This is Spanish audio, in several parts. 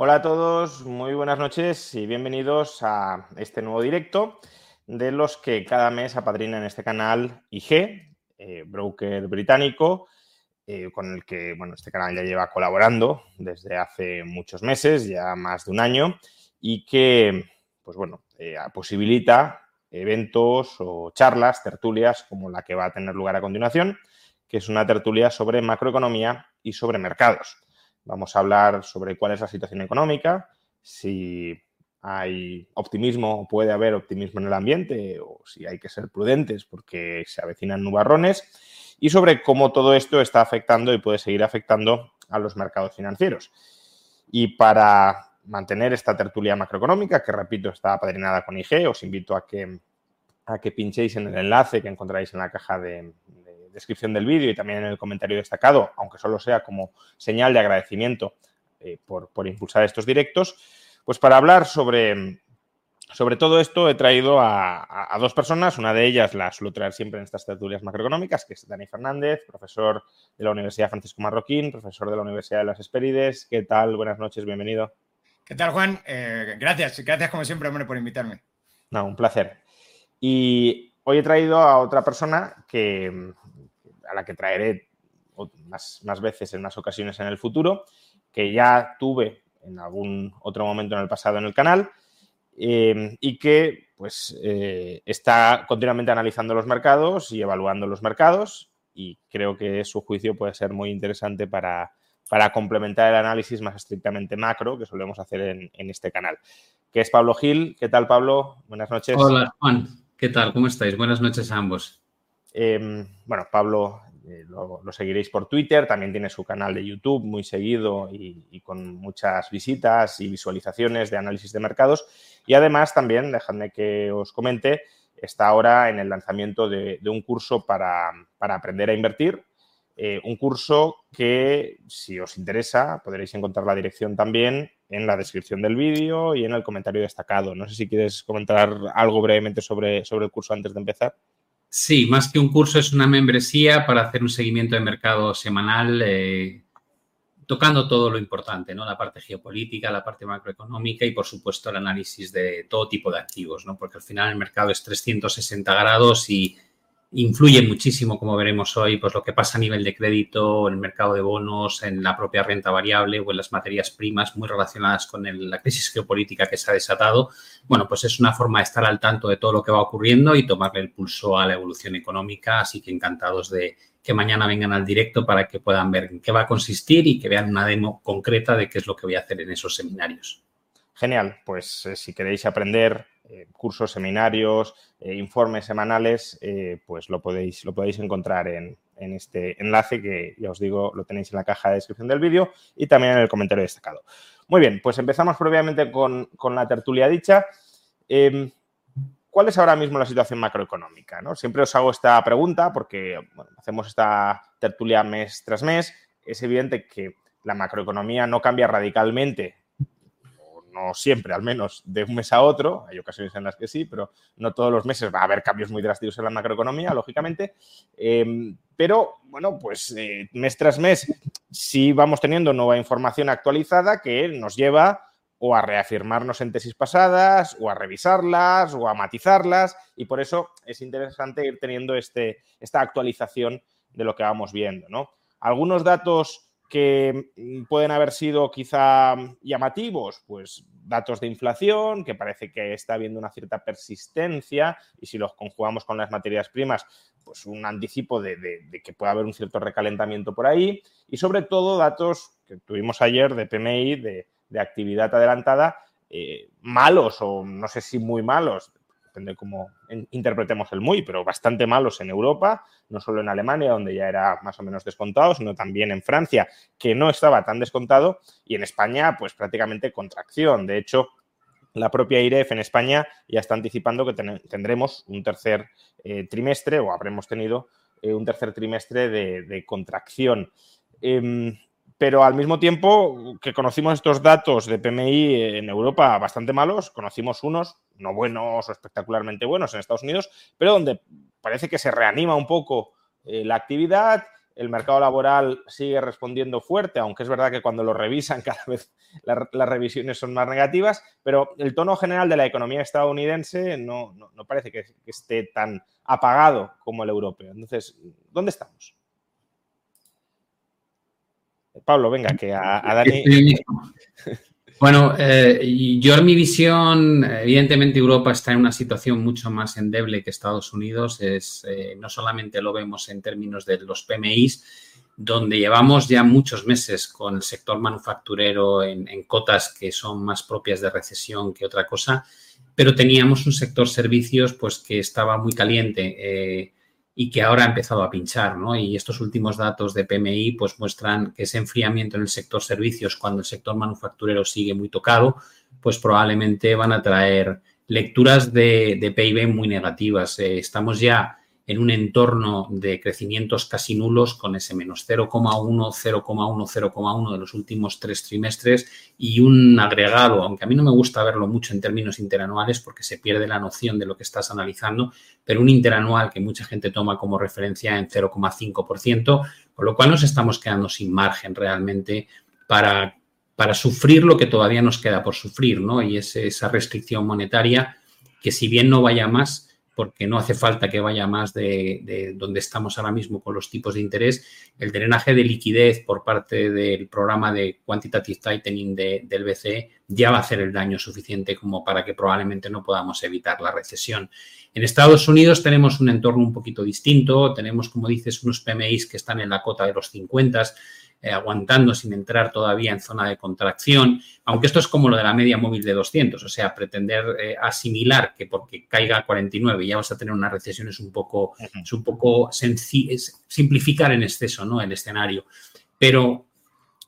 Hola a todos, muy buenas noches y bienvenidos a este nuevo directo de los que cada mes apadrina en este canal IG, eh, broker británico, eh, con el que bueno, este canal ya lleva colaborando desde hace muchos meses, ya más de un año, y que pues bueno, eh, posibilita eventos o charlas, tertulias, como la que va a tener lugar a continuación, que es una tertulia sobre macroeconomía y sobre mercados. Vamos a hablar sobre cuál es la situación económica, si hay optimismo o puede haber optimismo en el ambiente o si hay que ser prudentes porque se avecinan nubarrones y sobre cómo todo esto está afectando y puede seguir afectando a los mercados financieros. Y para mantener esta tertulia macroeconómica, que repito está apadrinada con IG, os invito a que, a que pinchéis en el enlace que encontráis en la caja de, descripción del vídeo y también en el comentario destacado, aunque solo sea como señal de agradecimiento eh, por, impulsar estos directos, pues para hablar sobre, sobre todo esto he traído a, dos personas, una de ellas la suelo traer siempre en estas tertulias macroeconómicas, que es Dani Fernández, profesor de la Universidad Francisco Marroquín, profesor de la Universidad de las Espérides. ¿Qué tal? Buenas noches, bienvenido. ¿Qué tal, Juan? Eh, gracias, gracias como siempre, hombre, por invitarme. No, un placer. Y hoy he traído a otra persona que, a la que traeré más, más veces en más ocasiones en el futuro, que ya tuve en algún otro momento en el pasado en el canal eh, y que pues eh, está continuamente analizando los mercados y evaluando los mercados y creo que su juicio puede ser muy interesante para, para complementar el análisis más estrictamente macro que solemos hacer en, en, este canal, que es Pablo Gil. ¿Qué tal, Pablo? Buenas noches. Hola, Juan. ¿Qué tal? ¿Cómo estáis? Buenas noches a ambos. Em, bueno, Pablo eh, lo, seguiréis por Twitter, también tiene su canal de YouTube muy seguido y, con muchas visitas y visualizaciones de análisis de mercados. Y además también, dejadme que os comente, está ahora en el lanzamiento de, un curso para, aprender a invertir. Eh, un curso que, si os interesa, podréis encontrar la dirección también en la descripción del vídeo y en el comentario destacado. No sé si quieres comentar algo brevemente sobre, sobre el curso antes de empezar. Sí, más que un curso es una membresía para hacer un seguimiento de mercado semanal, eh, tocando todo lo importante, ¿no? La parte geopolítica, la parte macroeconómica y, por supuesto, el análisis de todo tipo de activos, ¿no? Porque al final el mercado es 360 grados y influye muchísimo, como veremos hoy, pues lo que pasa a nivel de crédito, en el mercado de bonos, en la propia renta variable o en las materias primas muy relacionadas con la crisis geopolítica que se ha desatado. Bueno, pues es una forma de estar al tanto de todo lo que va ocurriendo y tomarle el pulso a la evolución económica. Así que encantados de que mañana vengan al directo para que puedan ver en qué va a consistir y que vean una demo concreta de qué es lo que voy a hacer en esos seminarios. Genial, pues eh, si queréis aprender cursos, seminarios, eh, informes semanales, eh, pues lo podéis, lo podéis encontrar en, este enlace que ya os digo, lo tenéis en la caja de descripción del vídeo y también en el comentario destacado. Muy bien, pues empezamos previamente con, la tertulia dicha. Em, ¿Cuál es ahora mismo la situación macroeconómica? ¿no? Siempre os hago esta pregunta porque hacemos esta tertulia mes tras mes. Es evidente que la macroeconomía no cambia radicalmente no siempre, al menos de un mes a otro, hay ocasiones en las que sí, pero no todos los meses va a haber cambios muy drásticos en la macroeconomía, lógicamente. Em, pero, bueno, pues eh, mes tras mes sí vamos teniendo nueva información actualizada que nos lleva o a reafirmarnos en tesis pasadas, o a revisarlas, o a matizarlas, y por eso es interesante ir teniendo este, esta actualización de lo que vamos viendo, ¿no? Algunos datos que mm, pueden haber sido quizá llamativos, pues datos de inflación, que parece que está habiendo una cierta persistencia, y si los conjugamos con las materias primas, pues un anticipo de, que puede haber un cierto recalentamiento por ahí, y sobre todo datos que tuvimos ayer de PMI, de, actividad adelantada, eh, malos o no sé si muy malos, depende cómo interpretemos el muy, pero bastante malos en Europa, no solo en Alemania, donde ya era más o menos descontado, sino también en Francia, que no estaba tan descontado, y en España, pues prácticamente contracción. De hecho, la propia IREF en España ya está anticipando que tendremos un tercer eh, trimestre, o habremos tenido eh, un tercer trimestre de, contracción. Em, pero al mismo tiempo que conocimos estos datos de PMI en Europa bastante malos, conocimos unos no buenos o espectacularmente buenos en Estados Unidos, pero donde parece que se reanima un poco eh, la actividad, el mercado laboral sigue respondiendo fuerte, aunque es verdad que cuando lo revisan cada vez las revisiones son más negativas, pero el tono general de la economía estadounidense no, parece que, que, esté tan apagado como el europeo. Entonces, ¿dónde estamos? Pablo, venga, que a, Dani. Bueno, eh, yo en mi visión, evidentemente Europa está en una situación mucho más endeble que Estados Unidos. Es, eh, no solamente lo vemos en términos de los PMIs, donde llevamos ya muchos meses con el sector manufacturero en, en, cotas que son más propias de recesión que otra cosa, pero teníamos un sector servicios pues que estaba muy caliente. Eh, y que ahora ha empezado a pinchar, ¿no? Y estos últimos datos de PMI pues muestran que ese enfriamiento en el sector servicios cuando el sector manufacturero sigue muy tocado, pues probablemente van a traer lecturas de, PIB muy negativas. Eh, estamos ya en un entorno de crecimientos casi nulos con ese menos 0,1, 0,1, 0,1 de los últimos tres trimestres y un agregado, aunque a mí no me gusta verlo mucho en términos interanuales porque se pierde la noción de lo que estás analizando, pero un interanual que mucha gente toma como referencia en 0,5%, con lo cual nos estamos quedando sin margen realmente para, para sufrir lo que todavía nos queda por sufrir, ¿no? Y es esa restricción monetaria que si bien no vaya más, porque no hace falta que vaya más de, donde estamos ahora mismo con los tipos de interés. El drenaje de liquidez por parte del programa de Quantitative Tightening del BCE ya va a hacer el daño suficiente como para que probablemente no podamos evitar la recesión. En Estados Unidos tenemos un entorno un poquito distinto, tenemos, como dices, unos PMIs que están en la cota de los 50 eh, aguantando sin entrar todavía en zona de contracción, aunque esto es como lo de la media móvil de 200, o sea, pretender eh, asimilar que porque caiga a 49 ya vas a tener una recesión es un poco, es un poco simplificar en exceso ¿no? el escenario. Pero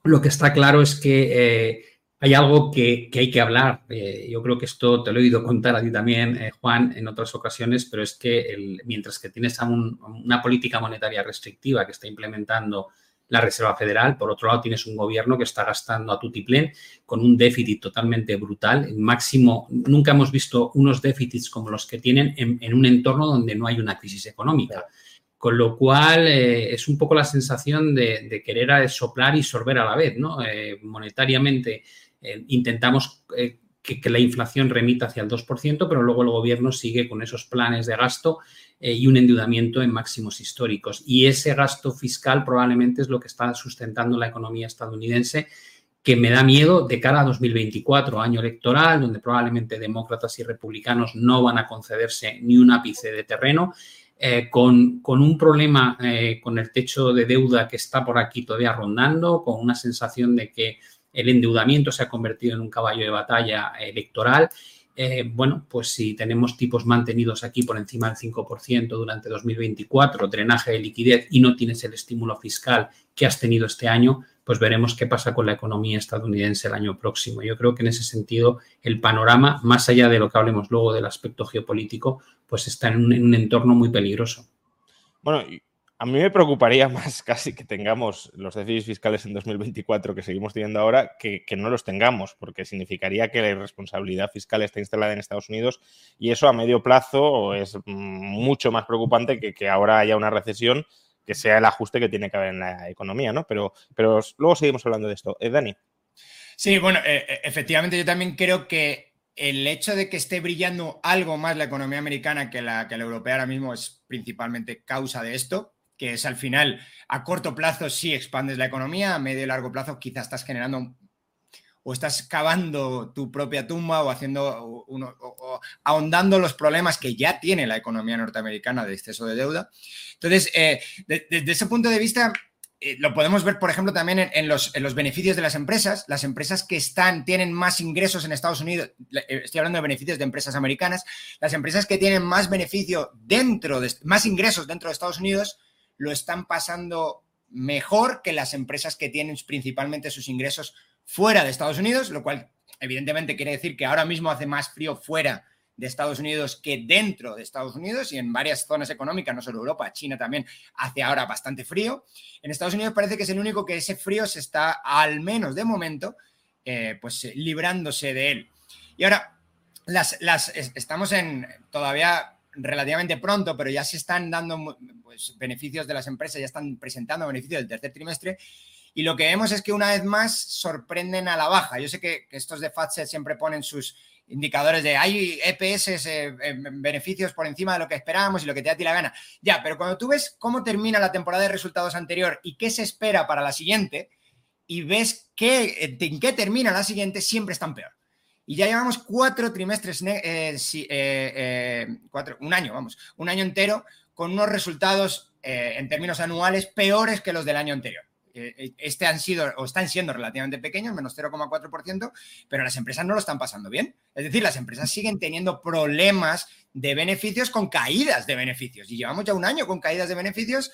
lo que está claro es que eh, hay algo que, hay que hablar. yo creo que esto te lo he oído contar a ti también, Juan, en otras ocasiones, pero es que mientras que tienes una política monetaria restrictiva que está implementando la Reserva Federal. Por otro lado, tienes un gobierno que está gastando a tutiplén con un déficit totalmente brutal. máximo, nunca hemos visto unos déficits como los que tienen en, un entorno donde no hay una crisis económica. Con lo cual, eh, es un poco la sensación de, querer soplar y sorber a la vez, ¿no? Eh, monetariamente eh, intentamos que, la inflación remita hacia el 2%, pero luego el gobierno sigue con esos planes de gasto eh, y un endeudamiento en máximos históricos. Y ese gasto fiscal probablemente es lo que está sustentando la economía estadounidense, que me da miedo de cara a 2024, año electoral, donde probablemente demócratas y republicanos no van a concederse ni un ápice de terreno. Eh, con, un problema eh, con el techo de deuda que está por aquí todavía rondando, con una sensación de que el endeudamiento se ha convertido en un caballo de batalla electoral. Eh, bueno, pues si tenemos tipos mantenidos aquí por encima del 5% durante 2024, drenaje de liquidez y no tienes el estímulo fiscal que has tenido este año, pues veremos qué pasa con la economía estadounidense el año próximo. Yo creo que en ese sentido el panorama, más allá de lo que hablemos luego del aspecto geopolítico, pues está en un, en un entorno muy peligroso. Bueno, a mí me preocuparía más casi que tengamos los déficits fiscales en 2024 que seguimos teniendo ahora que, no los tengamos, porque significaría que la irresponsabilidad fiscal está instalada en Estados Unidos y eso a medio plazo es mucho más preocupante que que ahora haya una recesión que sea el ajuste que tiene que haber en la economía, ¿no? Pero, pero luego seguimos hablando de esto. Eh, Dani. Sí, bueno, eh, eh, efectivamente yo también creo que el hecho de que esté brillando algo más la economía americana que la, que la europea ahora mismo es principalmente causa de esto que es al final a corto plazo sí expandes la economía, a medio y largo plazo quizás estás generando o estás cavando tu propia tumba o haciendo uno, o, ahondando los problemas que ya tiene la economía norteamericana de exceso de deuda. Entonces, eh, desde ese punto de vista, eh, lo podemos ver, por ejemplo, también en, los, beneficios de las empresas. Las empresas que están, tienen más ingresos en Estados Unidos, eh, estoy hablando de beneficios de empresas americanas, las empresas que tienen más beneficio dentro de, más ingresos dentro de Estados Unidos, lo están pasando mejor que las empresas que tienen principalmente sus ingresos fuera de Estados Unidos, lo cual evidentemente quiere decir que ahora mismo hace más frío fuera de Estados Unidos que dentro de Estados Unidos y en varias zonas económicas, no solo Europa, China también hace ahora bastante frío. En Estados Unidos parece que es el único que ese frío se está, al menos de momento, eh, pues librándose de él. Y ahora, las, estamos en todavía relativamente pronto, pero ya se están dando pues, beneficios de las empresas, ya están presentando beneficios del tercer trimestre y lo que vemos es que una vez más sorprenden a la baja. Yo sé que, estos de FATSET siempre ponen sus indicadores de hay EPS, eh, beneficios por encima de lo que esperábamos y lo que te da ti la gana. Ya, pero cuando tú ves cómo termina la temporada de resultados anterior y qué se espera para la siguiente, y ves qué, en qué termina la siguiente, siempre están peor. Y ya llevamos cuatro trimestres, eh, eh, cuatro, un año, vamos, un año entero con unos resultados en términos anuales peores que los del año anterior. Eh, eh, este han sido o están siendo relativamente pequeños, menos 0,4%, pero las empresas no lo están pasando bien. Es decir, las empresas siguen teniendo problemas de beneficios con caídas de beneficios. Y llevamos ya un año con caídas de beneficios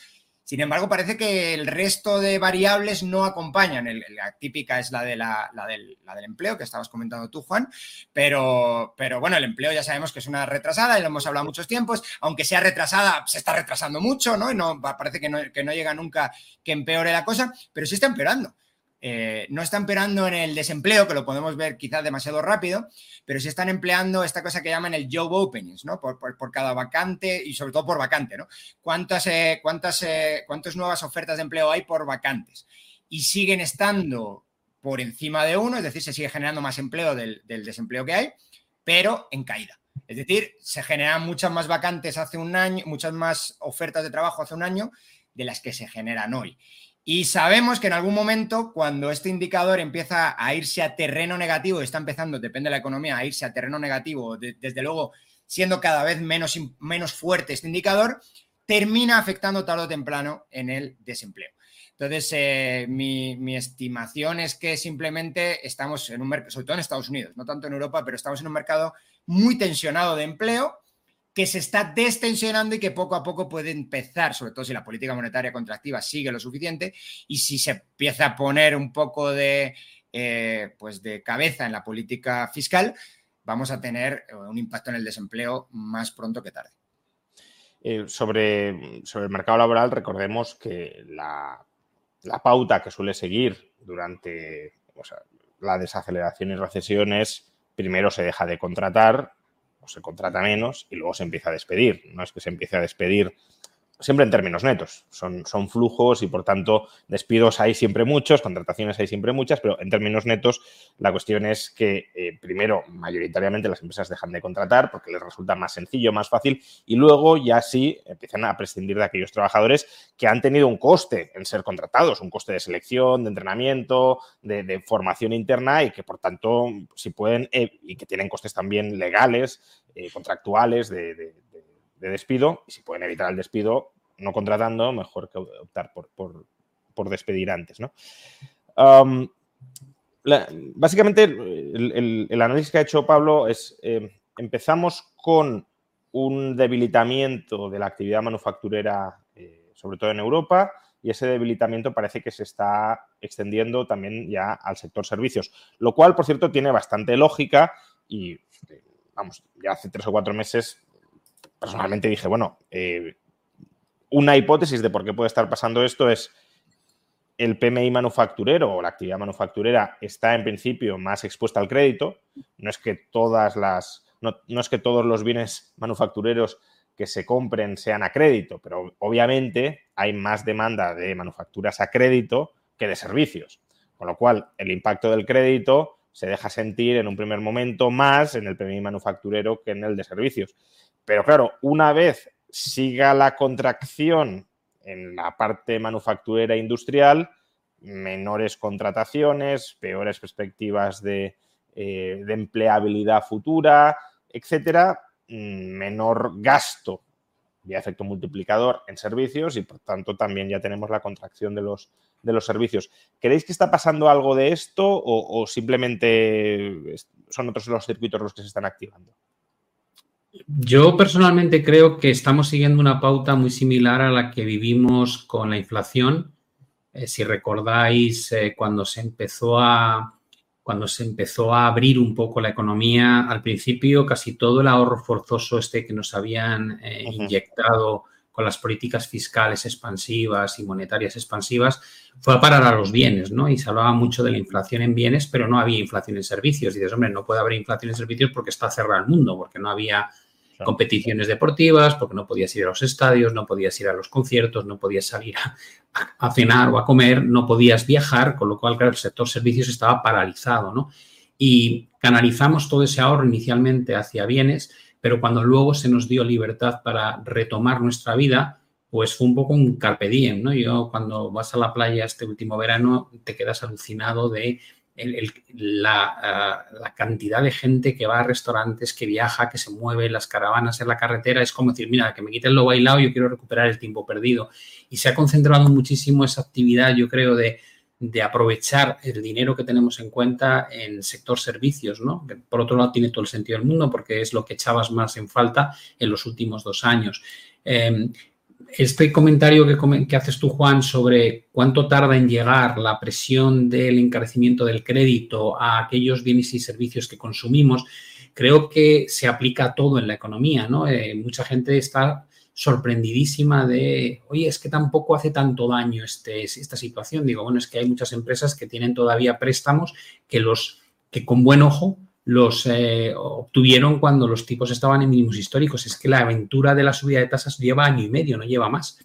sin embargo, parece que el resto de variables no acompañan. la típica es la, de la, del, empleo que estabas comentando tú, Juan. Pero, pero bueno, el empleo ya sabemos que es una retrasada y lo hemos hablado muchos tiempos. Aunque sea retrasada, se está retrasando mucho, ¿no? Y no, parece que no, que no llega nunca que empeore la cosa, pero sí está empeorando. Eh, no están empeorando en el desempleo, que lo podemos ver quizás demasiado rápido, pero sí están empleando esta cosa que llaman el job openings, ¿no? Por, cada vacante y sobre todo por vacante, ¿no? ¿Cuántas, eh, eh, ¿Cuántas nuevas ofertas de empleo hay por vacantes? Y siguen estando por encima de uno, es decir, se sigue generando más empleo del desempleo que hay, pero en caída. Es decir, se generan muchas más vacantes hace un año, muchas más ofertas de trabajo hace un año de las que se generan hoy. Y sabemos que en algún momento, cuando este indicador empieza a irse a terreno negativo, está empezando, depende de la economía, a irse a terreno negativo, desde luego siendo cada vez menos, menos fuerte este indicador, termina afectando tarde o temprano en el desempleo. Entonces, eh, mi, mi, estimación es que simplemente estamos en un mercado, sobre todo en Estados Unidos, no tanto en Europa, pero estamos en un mercado muy tensionado de empleo que se está destensionando y que poco a poco puede empezar, sobre todo si la política monetaria contractiva sigue lo suficiente y si se empieza a poner un poco de, eh, pues de cabeza en la política fiscal, vamos a tener eh, un impacto en el desempleo más pronto que tarde. Eh, sobre, sobre, el mercado laboral, recordemos que la, pauta que suele seguir durante la desaceleración y recesión es primero se deja de contratar se contrata menos y luego se empieza a despedir. No es que se empiece a despedir siempre en términos netos. Son, son flujos y, por tanto, despidos hay siempre muchos, contrataciones hay siempre muchas, pero en términos netos la cuestión es que, eh, primero, mayoritariamente las empresas dejan de contratar porque les resulta más sencillo, más fácil, y luego ya sí empiezan a prescindir de aquellos trabajadores que han tenido un coste en ser contratados, un coste de selección, de entrenamiento, de, formación interna y que, por tanto, si pueden, eh, y que tienen costes también legales, eh, contractuales, de de despido y si pueden evitar el despido no contratando, mejor que optar por, despedir antes. ¿no? básicamente, el, análisis que ha hecho Pablo es, eh, empezamos con un debilitamiento de la actividad manufacturera, eh, sobre todo en Europa, y ese debilitamiento parece que se está extendiendo también ya al sector servicios, lo cual, por cierto, tiene bastante lógica y, vamos, ya hace tres o cuatro meses personalmente dije, bueno, eh, una hipótesis de por qué puede estar pasando esto es el PMI manufacturero o la actividad manufacturera está en principio más expuesta al crédito. No es que todas las, no, es que todos los bienes manufactureros que se compren sean a crédito, pero obviamente hay más demanda de manufacturas a crédito que de servicios. Con lo cual, el impacto del crédito se deja sentir en un primer momento más en el PMI manufacturero que en el de servicios. Pero claro, una vez siga la contracción en la parte manufacturera industrial, menores contrataciones, peores perspectivas de, eh, de empleabilidad futura, etcétera, mm, menor gasto vía efecto multiplicador en servicios y por tanto también ya tenemos la contracción de los, de los servicios. ¿Creéis que está pasando algo de esto o, simplemente son otros los circuitos los que se están activando? Yo personalmente creo que estamos siguiendo una pauta muy similar a la que vivimos con la inflación. Eh, si recordáis, eh, cuando se empezó a cuando se empezó a abrir un poco la economía, al principio casi todo el ahorro forzoso este que nos habían eh, inyectado con las políticas fiscales expansivas y monetarias expansivas fue a parar a los bienes, ¿no? Y se hablaba mucho de la inflación en bienes, pero no había inflación en servicios. Y dices, hombre, no puede haber inflación en servicios porque está cerrado el mundo, porque no había competiciones deportivas, porque no podías ir a los estadios, no podías ir a los conciertos, no podías salir a, cenar o a comer, no podías viajar, con lo cual, el sector servicios estaba paralizado, ¿no? Y canalizamos todo ese ahorro inicialmente hacia bienes, pero cuando luego se nos dio libertad para retomar nuestra vida, pues fue un poco un carpe diem, ¿no? Yo cuando vas a la playa este último verano te quedas alucinado de la, la, cantidad de gente que va a restaurantes, que viaja, que se mueve, las caravanas en la carretera, es como decir, mira, que me quiten lo bailado, yo quiero recuperar el tiempo perdido. Y se ha concentrado muchísimo esa actividad, yo creo, de, de aprovechar el dinero que tenemos en cuenta en el sector servicios, ¿no? Que por otro lado tiene todo el sentido del mundo porque es lo que echabas más en falta en los últimos dos años. Eh, este comentario que, haces tú, Juan, sobre cuánto tarda en llegar la presión del encarecimiento del crédito a aquellos bienes y servicios que consumimos, creo que se aplica a todo en la economía, ¿no? Eh, mucha gente está sorprendidísima de, oye, es que tampoco hace tanto daño este, esta situación. Digo, bueno, es que hay muchas empresas que tienen todavía préstamos que los que con buen ojo los eh, obtuvieron cuando los tipos estaban en mínimos históricos. Es que la aventura de la subida de tasas lleva año y medio, no lleva más.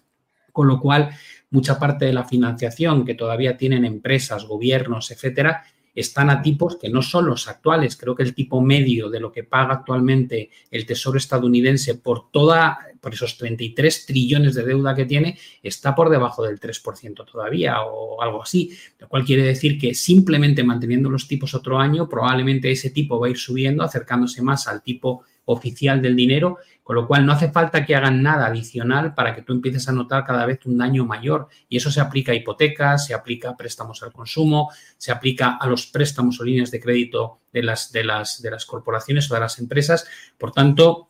Con lo cual, mucha parte de la financiación que todavía tienen empresas, gobiernos, etcétera, están a tipos que no son los actuales. Creo que el tipo medio de lo que paga actualmente el Tesoro estadounidense por toda por esos 33 trillones de deuda que tiene, está por debajo del 3% todavía o algo así, lo cual quiere decir que simplemente manteniendo los tipos otro año, probablemente ese tipo va a ir subiendo, acercándose más al tipo oficial del dinero, con lo cual no hace falta que hagan nada adicional para que tú empieces a notar cada vez un daño mayor. Y eso se aplica a hipotecas, se aplica a préstamos al consumo, se aplica a los préstamos o líneas de crédito de las, de las, de las corporaciones o de las empresas. Por tanto,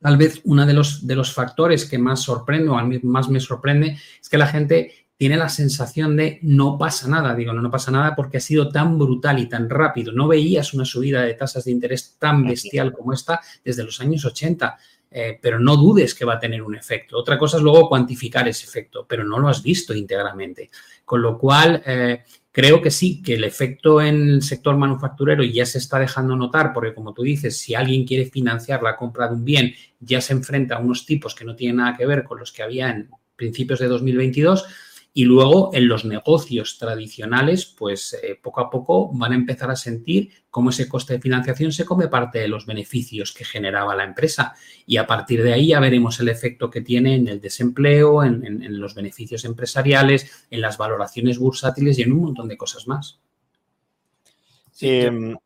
tal vez uno de los, de los factores que más sorprende o más me sorprende es que la gente tiene la sensación de no pasa nada. Digo, no, no pasa nada porque ha sido tan brutal y tan rápido. No veías una subida de tasas de interés tan bestial como esta desde los años 80. Eh, pero no dudes que va a tener un efecto. Otra cosa es luego cuantificar ese efecto, pero no lo has visto íntegramente. Con lo cual, eh, Creo que sí, que el efecto en el sector manufacturero ya se está dejando notar, porque como tú dices, si alguien quiere financiar la compra de un bien, ya se enfrenta a unos tipos que no tienen nada que ver con los que había en principios de 2022 y luego en los negocios tradicionales, pues eh, poco a poco van a empezar a sentir cómo ese coste de financiación se come parte de los beneficios que generaba la empresa. Y a partir de ahí ya veremos el efecto que tiene en el desempleo, en, los beneficios empresariales, en las valoraciones bursátiles y en un montón de cosas más. Sí, em,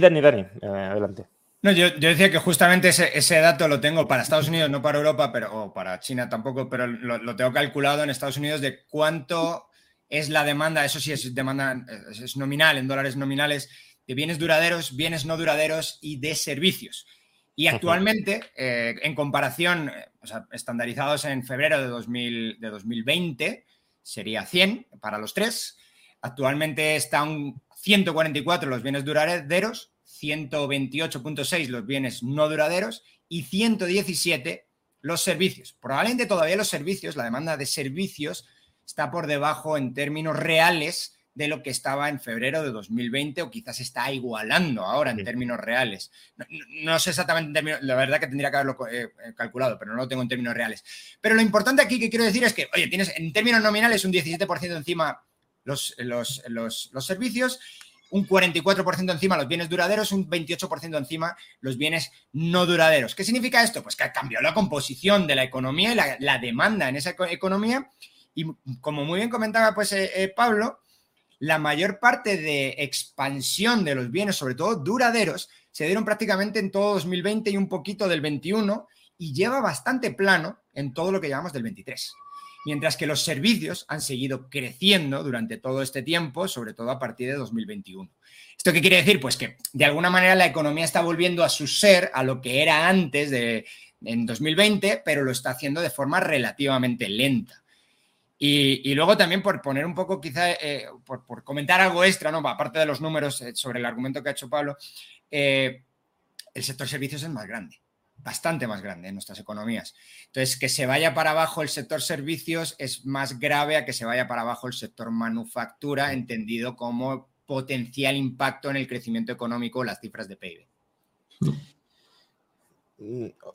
Dani, Dani, eh, adelante. No, yo, decía que justamente ese, dato lo tengo para Estados Unidos, no para Europa, pero o para China tampoco, pero lo, tengo calculado en Estados Unidos de cuánto es la demanda, eso sí es demanda, es nominal, en dólares nominales, de bienes duraderos, bienes no duraderos y de servicios. Y actualmente, eh, en comparación, o sea, estandarizados en febrero de, 2000, de 2020, sería 100 para los tres. Actualmente están 144 los bienes duraderos 128.6 los bienes no duraderos y 117 los servicios. Probablemente todavía los servicios, la demanda de servicios está por debajo en términos reales de lo que estaba en febrero de 2020 o quizás está igualando ahora en términos reales. No, sé exactamente en términos, la verdad que tendría que haberlo eh, eh, calculado, pero no lo tengo en términos reales. Pero lo importante aquí que quiero decir es que, oye, tienes en términos nominales un 17% encima los, los, los, los servicios un 44% encima los bienes duraderos, un 28% encima los bienes no duraderos. ¿Qué significa esto? Pues que ha cambiado la composición de la economía y la, demanda en esa economía. Y como muy bien comentaba pues, eh, eh, Pablo, la mayor parte de expansión de los bienes, sobre todo duraderos, se dieron prácticamente en todo 2020 y un poquito del 21 y lleva bastante plano en todo lo que llamamos del 23 mientras que los servicios han seguido creciendo durante todo este tiempo, sobre todo a partir de 2021. ¿Esto qué quiere decir? Pues que de alguna manera la economía está volviendo a su ser, a lo que era antes de en 2020, pero lo está haciendo de forma relativamente lenta. Y, luego también por poner un poco, quizá, eh, por, comentar algo extra, ¿no? aparte de los números eh, sobre el argumento que ha hecho Pablo, eh, el sector servicios es más grande bastante más grande en nuestras economías. Entonces, que se vaya para abajo el sector servicios es más grave a que se vaya para abajo el sector manufactura, entendido como potencial impacto en el crecimiento económico, las cifras de PIB.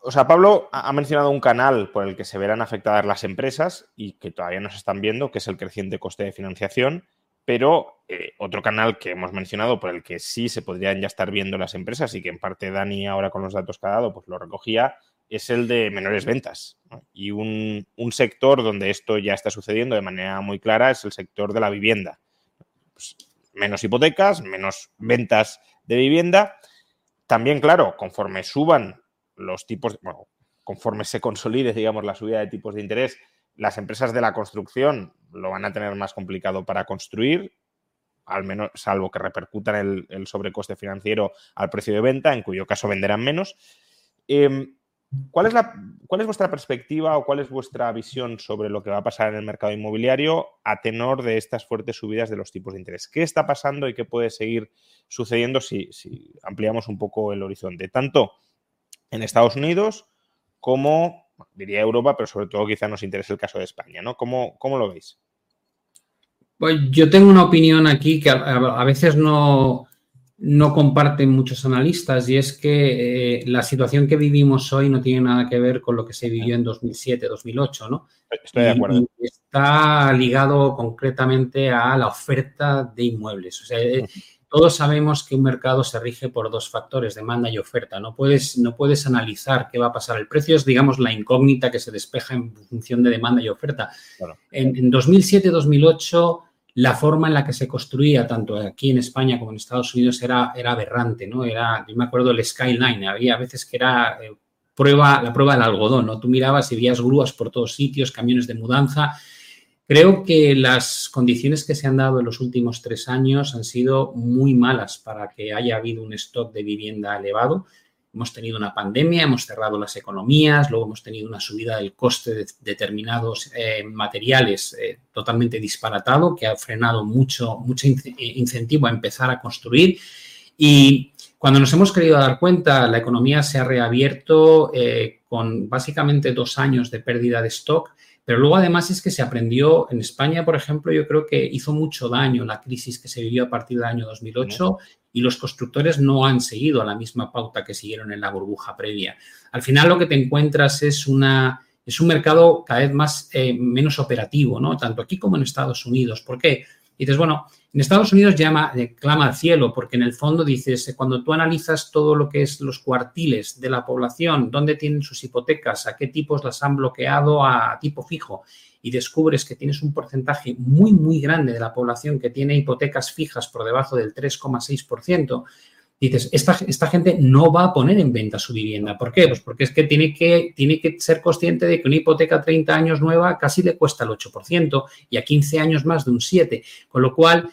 O sea, Pablo ha mencionado un canal por el que se verán afectadas las empresas y que todavía no se están viendo, que es el creciente coste de financiación pero eh, otro canal que hemos mencionado por el que sí se podrían ya estar viendo las empresas y que en parte Dani ahora con los datos que ha dado pues lo recogía, es el de menores ventas. Y un, sector donde esto ya está sucediendo de manera muy clara es el sector de la vivienda. Pues, menos hipotecas, menos ventas de vivienda. También, claro, conforme suban los tipos, bueno, conforme se consolide, digamos, la subida de tipos de interés, las empresas de la construcción lo van a tener más complicado para construir, al menos salvo que repercutan el, sobrecoste financiero al precio de venta, en cuyo caso venderán menos. Em, ¿cuál, es la, ¿Cuál es vuestra perspectiva o cuál es vuestra visión sobre lo que va a pasar en el mercado inmobiliario a tenor de estas fuertes subidas de los tipos de interés? ¿Qué está pasando y qué puede seguir sucediendo si, si ampliamos un poco el horizonte? Tanto en Estados Unidos como diría Europa, pero sobre todo quizá nos interesa el caso de España, ¿no? ¿Cómo, lo veis? Pues yo tengo una opinión aquí que a, veces no, no, comparten muchos analistas y es que eh, la situación que vivimos hoy no tiene nada que ver con lo que se vivió en 2007, 2008, ¿no? Estoy de acuerdo. está ligado concretamente a la oferta de inmuebles. O sea, todos sabemos que un mercado se rige por dos factores, demanda y oferta. No puedes, no puedes analizar qué va a pasar. El precio es, digamos, la incógnita que se despeja en función de demanda y oferta. En, en 2007-2008 la forma en la que se construía, tanto aquí en España como en Estados Unidos, era, era aberrante, ¿no? Era, yo me acuerdo del Skyline, había veces que era eh, prueba, la prueba del algodón, ¿no? Tú mirabas y veías grúas por todos sitios, camiones de mudanza, Creo que las condiciones que se han dado en los últimos tres años han sido muy malas para que haya habido un stock de vivienda elevado. Hemos tenido una pandemia, hemos cerrado las economías, luego hemos tenido una subida del coste de determinados eh, materiales eh, totalmente disparatado, que ha frenado mucho, mucho incentivo a empezar a construir. Y cuando nos hemos querido dar cuenta, la economía se ha reabierto eh, con básicamente dos años de pérdida de stock pero luego además es que se aprendió en España, por ejemplo, yo creo que hizo mucho daño la crisis que se vivió a partir del año 2008 y los constructores no han seguido a la misma pauta que siguieron en la burbuja previa. Al final lo que te encuentras es una es un mercado cada vez más eh, menos operativo, ¿no? Tanto aquí como en Estados Unidos. ¿Por qué? Y dices, bueno, en Estados Unidos llama, clama al cielo, porque en el fondo dices, eh, cuando tú analizas todo lo que es los cuartiles de la población, dónde tienen sus hipotecas, a qué tipos las han bloqueado a tipo fijo, y descubres que tienes un porcentaje muy, muy grande de la población que tiene hipotecas fijas por debajo del 3,6%, dices, esta, esta, gente no va a poner en venta su vivienda. ¿Por qué? Pues porque es que tiene, que tiene que ser consciente de que una hipoteca a 30 años nueva casi le cuesta el 8% y a 15 años más de un 7%. Con lo cual,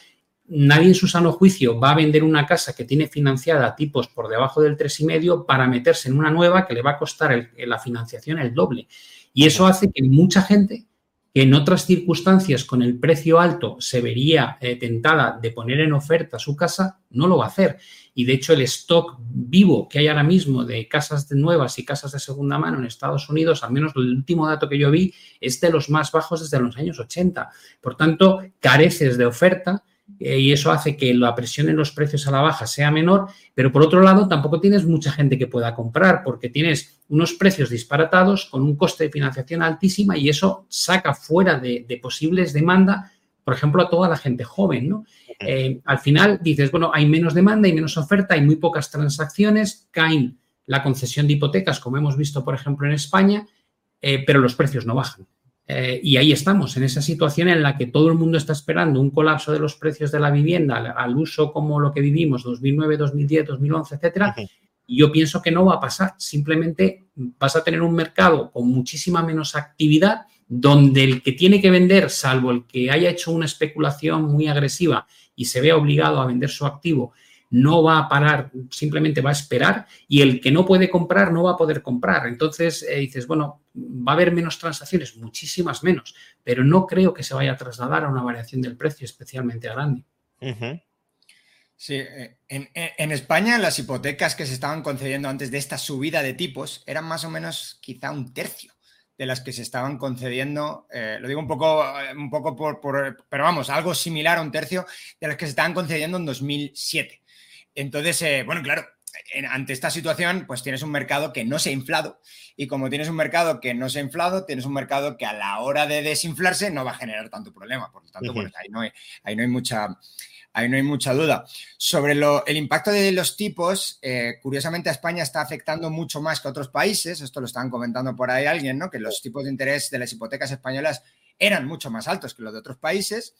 nadie en su sano juicio va a vender una casa que tiene financiada a tipos por debajo del 3,5 para meterse en una nueva que le va a costar la financiación el doble. Y eso hace que mucha gente que en otras circunstancias con el precio alto se vería eh, tentada de poner en oferta su casa, no lo va a hacer. Y de hecho el stock vivo que hay ahora mismo de casas nuevas y casas de segunda mano en Estados Unidos, al menos el último dato que yo vi, es de los más bajos desde los años 80. Por tanto, careces de oferta eh, y eso hace que la presión en los precios a la baja sea menor, pero por otro lado tampoco tienes mucha gente que pueda comprar porque tienes unos precios disparatados con un coste de financiación altísima y eso saca fuera de, posibles demanda por ejemplo, a toda la gente joven, ¿no? Eh, al final dices, bueno, hay menos demanda, hay menos oferta, hay muy pocas transacciones, caen la concesión de hipotecas, como hemos visto, por ejemplo, en España, eh, pero los precios no bajan. Eh, y ahí estamos, en esa situación en la que todo el mundo está esperando un colapso de los precios de la vivienda al, uso como lo que vivimos 2009, 2010, 2011, etcétera. Y yo pienso que no va a pasar. Simplemente vas a tener un mercado con muchísima menos actividad, donde el que tiene que vender, salvo el que haya hecho una especulación muy agresiva y se vea obligado a vender su activo, no va a parar, simplemente va a esperar y el que no puede comprar no va a poder comprar. Entonces eh, dices, bueno, va a haber menos transacciones, muchísimas menos, pero no creo que se vaya a trasladar a una variación del precio especialmente grande. Sí, eh, en, España las hipotecas que se estaban concediendo antes de esta subida de tipos eran más o menos quizá un tercio de las que se estaban concediendo, eh, lo digo un poco, un poco por, pero vamos, algo similar a un tercio de las que se estaban concediendo en 2007. Entonces, eh, bueno, claro, ante esta situación, pues tienes un mercado que no se ha inflado. Y como tienes un mercado que no se ha inflado, tienes un mercado que a la hora de desinflarse no va a generar tanto problema. Por lo tanto, ahí, no hay, mucha, ahí no hay mucha duda. Sobre el impacto de los tipos, eh, curiosamente a España está afectando mucho más que a otros países. Esto lo estaban comentando por ahí alguien, ¿no? Que los tipos de interés de las hipotecas españolas eran mucho más altos que los de otros países.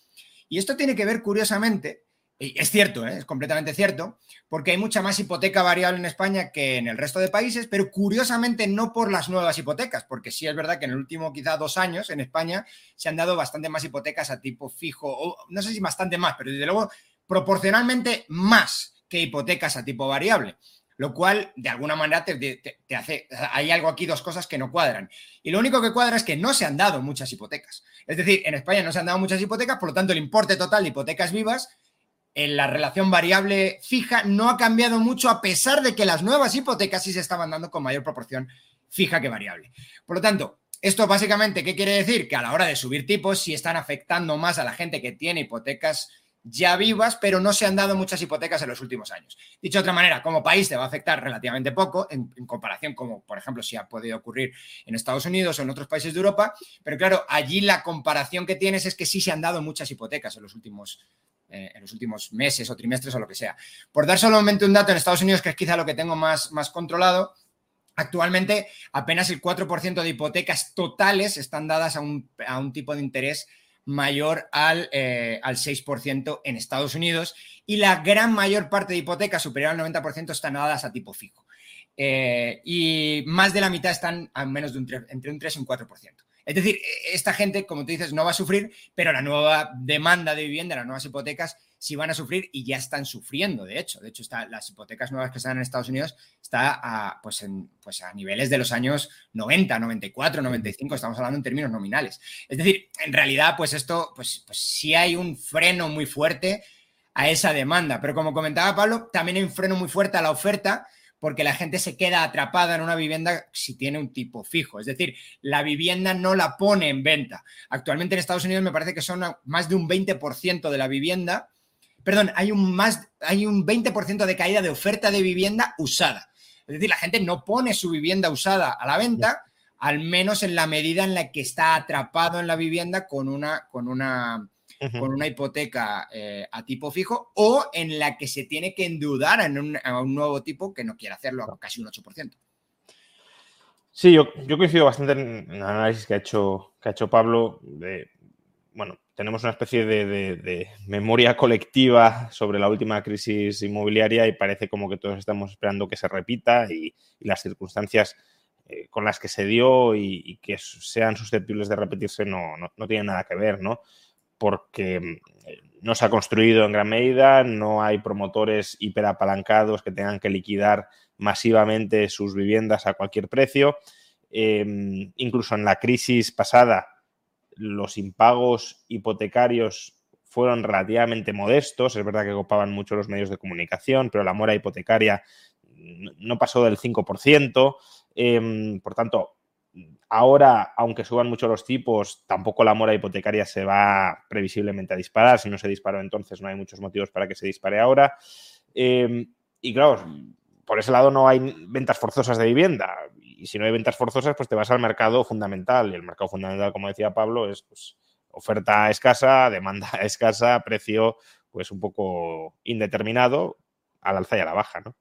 Y esto tiene que ver, curiosamente, es cierto, ¿eh? es completamente cierto, porque hay mucha más hipoteca variable en España que en el resto de países, pero curiosamente no por las nuevas hipotecas, porque sí es verdad que en el último quizá dos años en España se han dado bastante más hipotecas a tipo fijo, o no sé si bastante más, pero desde luego proporcionalmente más que hipotecas a tipo variable. Lo cual, de alguna manera, te, te hace. Hay algo aquí, dos cosas que no cuadran. Y lo único que cuadra es que no se han dado muchas hipotecas. Es decir, en España no se han dado muchas hipotecas, por lo tanto, el importe total de hipotecas vivas en la relación variable fija no ha cambiado mucho a pesar de que las nuevas hipotecas sí se estaban dando con mayor proporción fija que variable. Por lo tanto, esto básicamente, ¿qué quiere decir? Que a la hora de subir tipos sí están afectando más a la gente que tiene hipotecas ya vivas, pero no se han dado muchas hipotecas en los últimos años. Dicho de otra manera, como país te va a afectar relativamente poco en, en, comparación como, por ejemplo, si ha podido ocurrir en Estados Unidos o en otros países de Europa, pero claro, allí la comparación que tienes es que sí se han dado muchas hipotecas en los últimos en los últimos meses o trimestres o lo que sea. Por dar solamente un dato en Estados Unidos, que es quizá lo que tengo más, más controlado, actualmente apenas el 4% de hipotecas totales están dadas a un, tipo de interés mayor al, eh, al 6% en Estados Unidos y la gran mayor parte de hipotecas, superior al 90%, están dadas a tipo fijo. Eh, y más de la mitad están a menos de un entre un 3 y un 4%. Es decir, e, esta gente, como tú dices, no va a sufrir, pero la nueva demanda de vivienda, las nuevas hipotecas, sí van a sufrir y ya están sufriendo, de hecho. De hecho, está, las hipotecas nuevas que están en Estados Unidos está a, pues en, pues a niveles de los años 90, 94, 95, estamos hablando en términos nominales. Es decir, en realidad, pues esto, pues, pues sí hay un freno muy fuerte a esa demanda, pero como comentaba Pablo, también hay un freno muy fuerte a la oferta porque la gente se queda atrapada en una vivienda si tiene un tipo fijo. Es decir, la vivienda no la pone en venta. Actualmente en Estados Unidos me parece que son más de un 20% de la vivienda. Perdón, hay un, más, hay un 20% de caída de oferta de vivienda usada. Es decir, la gente no pone su vivienda usada a la venta, al menos en la medida en la que está atrapado en la vivienda con una, con una, con una hipoteca eh, a tipo fijo o en la que se tiene que endeudar en un, a un nuevo tipo que no quiere hacerlo a casi un 8%. Sí, yo, yo coincido bastante en el análisis que ha hecho, que ha hecho Pablo. De, bueno, tenemos una especie de, memoria colectiva sobre la última crisis inmobiliaria y parece como que todos estamos esperando que se repita y, las circunstancias eh, con las que se dio y, que sean susceptibles de repetirse no, no, no tienen nada que ver, ¿no? Porque mm, no se ha construido en gran medida, no hay promotores hiperapalancados que tengan que liquidar masivamente sus viviendas a cualquier precio. Em, incluso en la crisis pasada, los impagos hipotecarios fueron relativamente modestos. Es verdad que copaban mucho los medios de comunicación, pero la mora hipotecaria no pasó del 5%. Em, por tanto, Ahora, aunque suban mucho los tipos, tampoco la mora hipotecaria se va previsiblemente a disparar. Si no se disparó entonces, no hay muchos motivos para que se dispare ahora. Em, y claro, por ese lado no hay ventas forzosas de vivienda. Y si no hay ventas forzosas, pues te vas al mercado fundamental. Y el mercado fundamental, como decía Pablo, es pues, oferta escasa, demanda escasa, precio pues un poco indeterminado, al alza y a la baja, ¿no?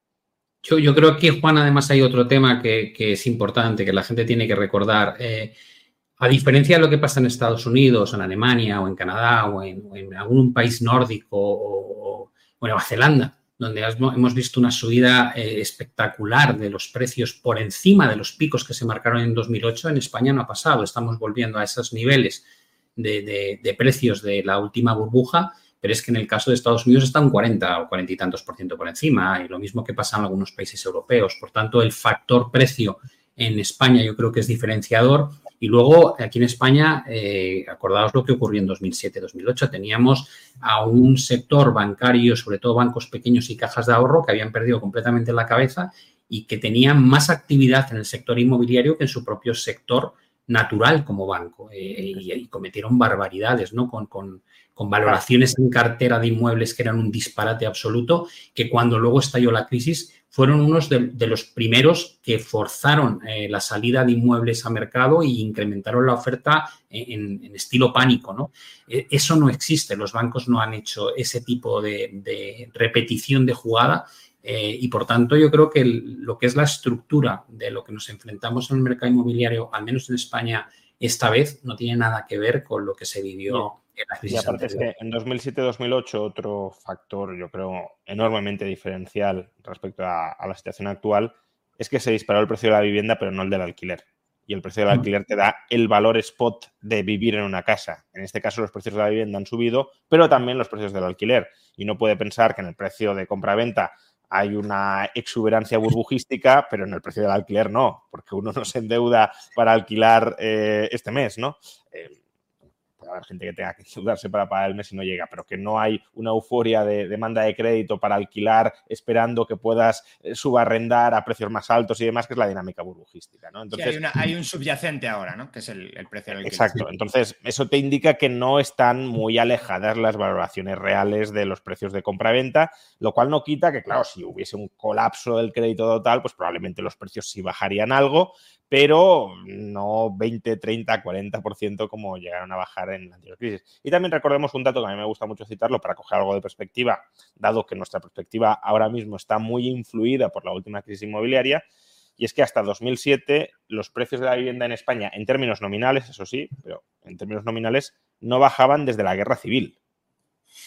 Yo, yo creo que, Juan, además hay otro tema que, es importante, que la gente tiene que recordar. Eh, a diferencia de lo que pasa en Estados Unidos, en Alemania o en Canadá o en, algún país nórdico o, en Nueva Zelanda, donde hemos visto una subida eh, espectacular de los precios por encima de los picos que se marcaron en 2008, en España no ha pasado. Estamos volviendo a esos niveles de precios de la última burbuja pero es que en el caso de Estados Unidos está un 40 o 40 y tantos por ciento por encima, y lo mismo que pasa en algunos países europeos. Por tanto, el factor precio en España yo creo que es diferenciador. Y luego, aquí en España, eh, acordaos lo que ocurrió en 2007-2008, teníamos a un sector bancario, sobre todo bancos pequeños y cajas de ahorro, que habían perdido completamente la cabeza y que tenían más actividad en el sector inmobiliario que en su propio sector natural como banco. Eh, y, cometieron barbaridades, ¿no? Con, con valoraciones en cartera de inmuebles que eran un disparate absoluto, que cuando luego estalló la crisis fueron unos de, los primeros que forzaron eh, la salida de inmuebles a mercado e incrementaron la oferta en, estilo pánico. ¿no? E, eso no existe, los bancos no han hecho ese tipo de, repetición de jugada eh, y por tanto yo creo que lo que es la estructura de lo que nos enfrentamos en el mercado inmobiliario, al menos en España esta vez, no tiene nada que ver con lo que se vivió y aparte es que en 2007-2008 otro factor, yo creo, enormemente diferencial respecto a, la situación actual es que se disparó el precio de la vivienda, pero no el del alquiler. Y el precio del alquiler te da el valor spot de vivir en una casa. En este caso, los precios de la vivienda han subido, pero también los precios del alquiler. Y no puede pensar que en el precio de compra-venta hay una exuberancia burbujística, pero en el precio del alquiler no, porque uno no se endeuda para alquilar eh, este mes, ¿no? Eh, haber gente que tenga que endeudarse para pagar el mes y no llega, pero que no hay una euforia de demanda de crédito para alquilar esperando que puedas eh, subarrendar a precios más altos y demás, que es la dinámica burbujística. ¿no? Entonces, hay, un subyacente ahora, ¿no? que es el, precio del Exacto, entonces eso te indica que no están muy alejadas las valoraciones reales de los precios de compra-venta, lo cual no quita que, claro, si hubiese un colapso del crédito total, pues probablemente los precios sí bajarían algo, pero no 20, 30, 40% como llegaron a bajar en la anterior crisis. Y también recordemos un dato que a mí me gusta mucho citarlo para coger algo de perspectiva, dado que nuestra perspectiva ahora mismo está muy influida por la última crisis inmobiliaria, y es que hasta 2007 los precios de la vivienda en España, en términos nominales, eso sí, pero en términos nominales, no bajaban desde la guerra civil.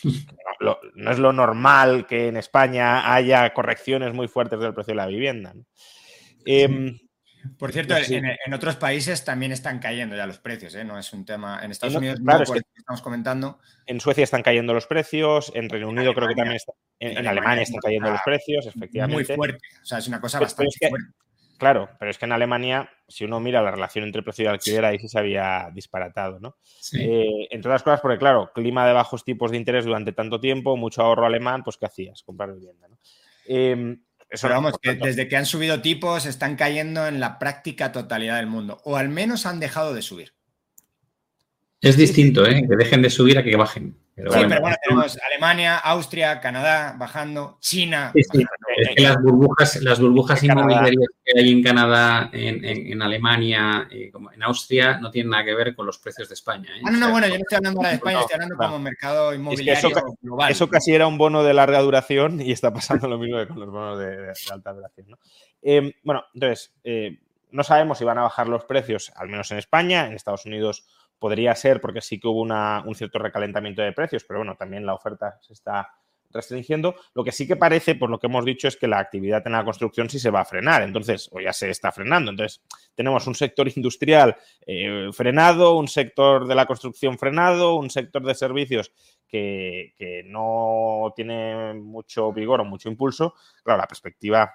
No, es lo normal que en España haya correcciones muy fuertes del precio de la vivienda. Em, por cierto, en, otros países también están cayendo ya los precios, ¿eh? No es un tema. En Estados Unidos, claro, estamos comentando. En Suecia están cayendo los precios, en Reino Unido creo que también está, en, Alemania, están cayendo los precios, efectivamente. Muy fuerte. O sea, es una cosa bastante fuerte. Claro, pero es que en Alemania, si uno mira la relación entre precio y alquiler, ahí sí se había disparatado, ¿no? Eh, entre otras cosas, porque claro, clima de bajos tipos de interés durante tanto tiempo, mucho ahorro alemán, pues ¿qué hacías? Comprar vivienda, ¿no? Eh, eso vamos, que desde que han subido tipos están cayendo en la práctica totalidad del mundo, o al menos han dejado de subir. Es distinto, ¿eh? que dejen de subir a que bajen. sí, pero bueno, tenemos Alemania, Austria, Canadá bajando, China. Es que las burbujas, las burbujas inmobiliarias que hay en Canadá, en, Alemania, y como en Austria, no tienen nada que ver con los precios de España. ¿eh? Ah, no, no, bueno, yo no estoy hablando ahora de España, estoy hablando como mercado inmobiliario eso, global. Eso casi era un bono de larga duración y está pasando lo mismo que con los bonos de, alta duración. ¿no? Eh, bueno, entonces, eh, no sabemos si van a bajar los precios, al menos en España, en Estados Unidos podría ser porque sí que hubo un cierto recalentamiento de precios, pero bueno, también la oferta se está restringiendo. Lo que sí que parece, por lo que hemos dicho, es que la actividad en la construcción sí se va a frenar, entonces, o ya se está frenando. Entonces, tenemos un sector industrial eh, frenado, un sector de la construcción frenado, un sector de servicios que, no tiene mucho vigor o mucho impulso. Claro, la perspectiva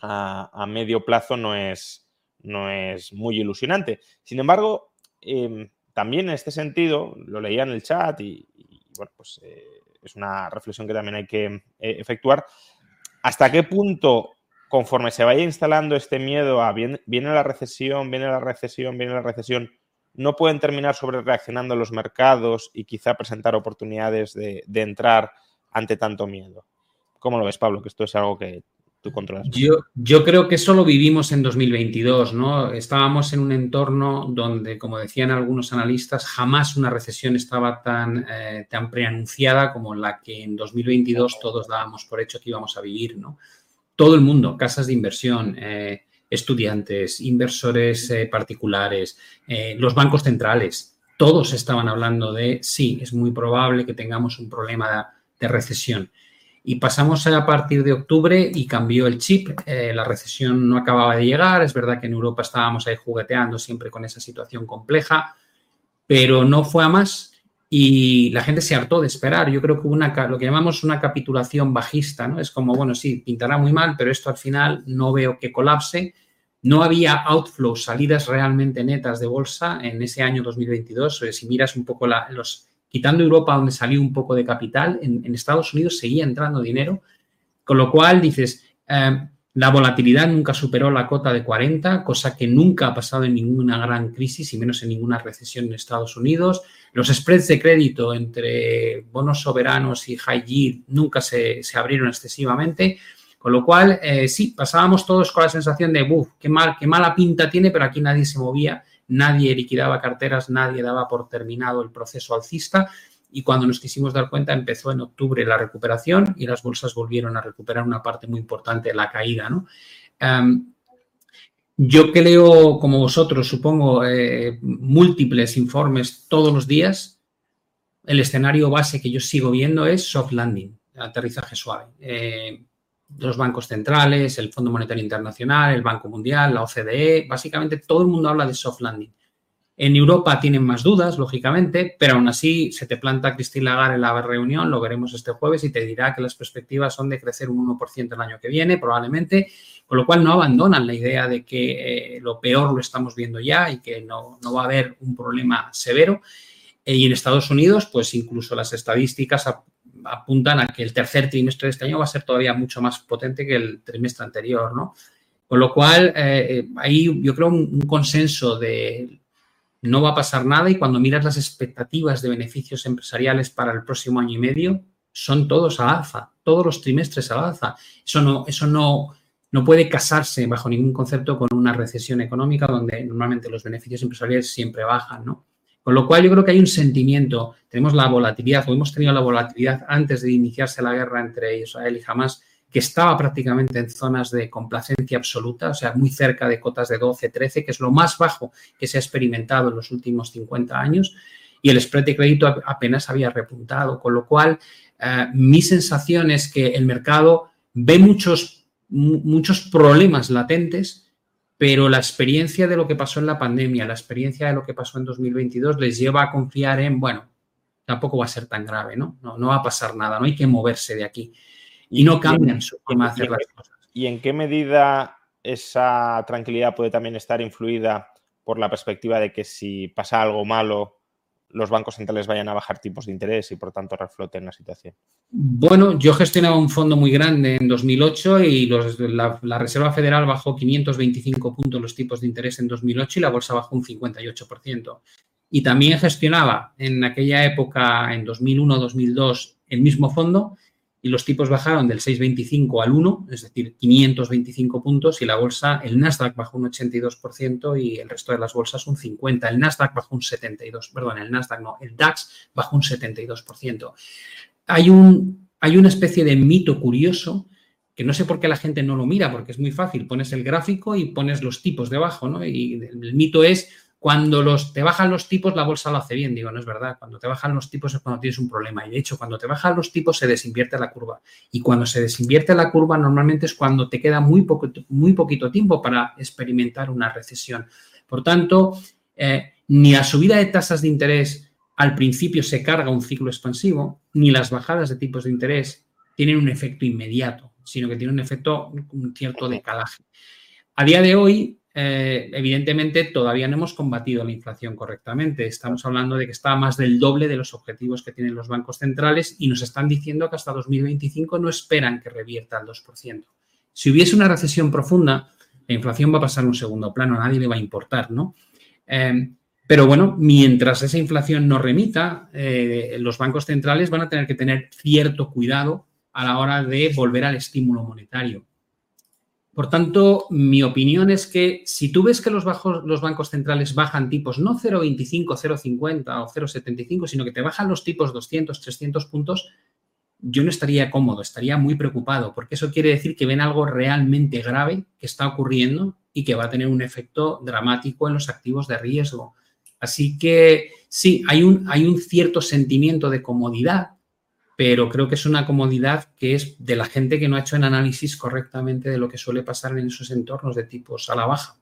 a, medio plazo no es, no es muy ilusionante. Sin embargo, em, también en este sentido, lo leía en el chat y, bueno, pues eh, es una reflexión que también hay que eh, efectuar. ¿Hasta qué punto, conforme se vaya instalando este miedo a viene, la recesión, viene la recesión, viene la recesión, no pueden terminar sobre reaccionando los mercados y quizá presentar oportunidades de, entrar ante tanto miedo? ¿Cómo lo ves, Pablo? Que esto es algo que yo creo que eso lo vivimos en 2022, ¿no? Estábamos en un entorno donde, como decían algunos analistas, jamás una recesión estaba tan, eh, tan preanunciada como la que en 2022 todos dábamos por hecho que íbamos a vivir, ¿no? Todo el mundo, casas de inversión, eh, estudiantes, inversores eh, particulares, los bancos centrales, todos estaban hablando de, sí, es muy probable que tengamos un problema de recesión. Y pasamos a partir de octubre y cambió el chip. Eh, la recesión no acababa de llegar. Es verdad que en Europa estábamos ahí jugueteando siempre con esa situación compleja, pero no fue a más y la gente se hartó de esperar. Yo creo que hubo una, lo que llamamos una capitulación bajista, ¿no? Es como, bueno, sí, pintará muy mal, pero esto al final no veo que colapse. No había outflows, salidas realmente netas de bolsa en ese año 2022. Si miras un poco los quitando Europa, donde salió un poco de capital, en, Estados Unidos seguía entrando dinero, con lo cual dices, eh, la volatilidad nunca superó la cota de 40, cosa que nunca ha pasado en ninguna gran crisis y menos en ninguna recesión en Estados Unidos. Los spreads de crédito entre bonos soberanos y high yield nunca se, abrieron excesivamente. Con lo cual, eh, sí, pasábamos todos con la sensación de, ¡buf! Qué, mal, qué mala pinta tiene, pero aquí nadie se movía nadie liquidaba carteras, nadie daba por terminado el proceso alcista y cuando nos quisimos dar cuenta empezó en octubre la recuperación y las bolsas volvieron a recuperar una parte muy importante de la caída. ¿no? Em, yo leo, como vosotros, supongo, eh, múltiples informes todos los días, el escenario base que yo sigo viendo es soft landing, aterrizaje suave. Eh, los bancos centrales, el Fondo Monetario Internacional, el Banco Mundial, la OCDE, básicamente todo el mundo habla de soft landing. En Europa tienen más dudas, lógicamente, pero aún así se te planta Christine Lagarde en la reunión, lo veremos este jueves y te dirá que las perspectivas son de crecer un 1% el año que viene, probablemente, con lo cual no abandonan la idea de que eh, lo peor lo estamos viendo ya y que no, va a haber un problema severo. Y en Estados Unidos, pues incluso las estadísticas apuntan a que el tercer trimestre de este año va a ser todavía mucho más potente que el trimestre anterior, ¿no? Con lo cual, eh, ahí yo creo un, consenso de no va a pasar nada y cuando miras las expectativas de beneficios empresariales para el próximo año y medio, son todos a alza, todos los trimestres a alza. Eso no, eso no, no puede casarse bajo ningún concepto con una recesión económica donde normalmente los beneficios empresariales siempre bajan, ¿no? Con lo cual yo creo que hay un sentimiento, tenemos la volatilidad, o hemos tenido la volatilidad antes de iniciarse la guerra entre Israel y Hamas, que estaba prácticamente en zonas de complacencia absoluta, o sea, muy cerca de cotas de 12, 13, que es lo más bajo que se ha experimentado en los últimos 50 años, y el spread de crédito apenas había repuntado, con lo cual eh, mi sensación es que el mercado ve muchos, muchos problemas latentes, pero la experiencia de lo que pasó en la pandemia, la experiencia de lo que pasó en 2022 les lleva a confiar en, bueno, tampoco va a ser tan grave, ¿no? No, no va a pasar nada, no hay que moverse de aquí. Y no cambian su forma de hacer las cosas. ¿Y en qué medida esa tranquilidad puede también estar influida por la perspectiva de que si pasa algo malo, los bancos centrales vayan a bajar tipos de interés y por tanto refloten la situación? Bueno, yo gestionaba un fondo muy grande en 2008 y la, Reserva Federal bajó 525 puntos los tipos de interés en 2008 y la bolsa bajó un 58%. Y también gestionaba en aquella época, en 2001-2002, el mismo fondo y los tipos bajaron del 6,25 al 1, es decir, 525 puntos y la bolsa, el Nasdaq bajó un 82% y el resto de las bolsas un 50%. El Nasdaq bajó un 72%, perdón, el Nasdaq no, el DAX bajó un 72%. Hay, un, hay una especie de mito curioso que no sé por qué la gente no lo mira, porque es muy fácil, pones el gráfico y pones los tipos debajo, ¿no? Y el mito es cuando los, te bajan los tipos, la bolsa lo hace bien. Digo, no es verdad. Cuando te bajan los tipos es cuando tienes un problema. Y de hecho, cuando te bajan los tipos se desinvierte la curva. Y cuando se desinvierte la curva, normalmente es cuando te queda muy, poco, muy poquito tiempo para experimentar una recesión. Por tanto, eh, ni la subida de tasas de interés al principio se carga un ciclo expansivo, ni las bajadas de tipos de interés tienen un efecto inmediato, sino que tienen un efecto, un cierto decalaje. A día de hoy, eh, evidentemente todavía no hemos combatido la inflación correctamente. Estamos hablando de que está más del doble de los objetivos que tienen los bancos centrales y nos están diciendo que hasta 2025 no esperan que revierta al 2%. Si hubiese una recesión profunda, la inflación va a pasar a un segundo plano, a nadie le va a importar, ¿no? Eh, pero bueno, mientras esa inflación no remita, eh, los bancos centrales van a tener que tener cierto cuidado a la hora de volver al estímulo monetario. Por tanto, mi opinión es que si tú ves que los, bancos centrales bajan tipos no 0,25, 0,50 o 0,75, sino que te bajan los tipos 200, 300 puntos, yo no estaría cómodo, estaría muy preocupado, porque eso quiere decir que ven algo realmente grave que está ocurriendo y que va a tener un efecto dramático en los activos de riesgo. Así que sí, hay un cierto sentimiento de comodidad, pero creo que es una comodidad que es de la gente que no ha hecho un análisis correctamente de lo que suele pasar en esos entornos de tipos a la baja.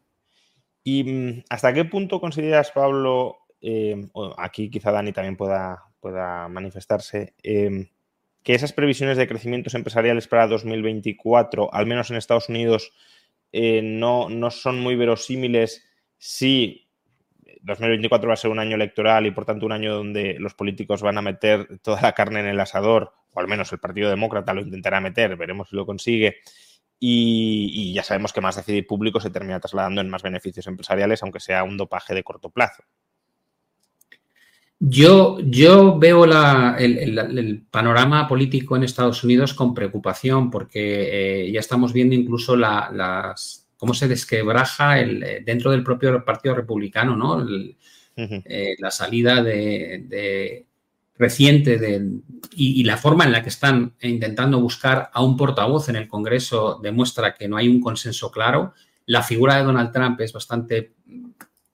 ¿Y mm, hasta qué punto consideras, Pablo, eh, aquí quizá Dani también pueda, pueda manifestarse, eh, que esas previsiones de crecimientos empresariales para 2024, al menos en Estados Unidos, eh, no, no son muy verosímiles si 2024 va a ser un año electoral y por tanto un año donde los políticos van a meter toda la carne en el asador, o al menos el Partido Demócrata lo intentará meter, veremos si lo consigue. Y, ya sabemos que más decidir público se termina trasladando en más beneficios empresariales, aunque sea un dopaje de corto plazo. Yo, yo veo el, panorama político en Estados Unidos con preocupación porque eh, ya estamos viendo incluso las, cómo se desquebraja el, eh, dentro del propio Partido Republicano, ¿no? Eh, la salida de, reciente de, y, la forma en la que están intentando buscar a un portavoz en el Congreso demuestra que no hay un consenso claro. La figura de Donald Trump es bastante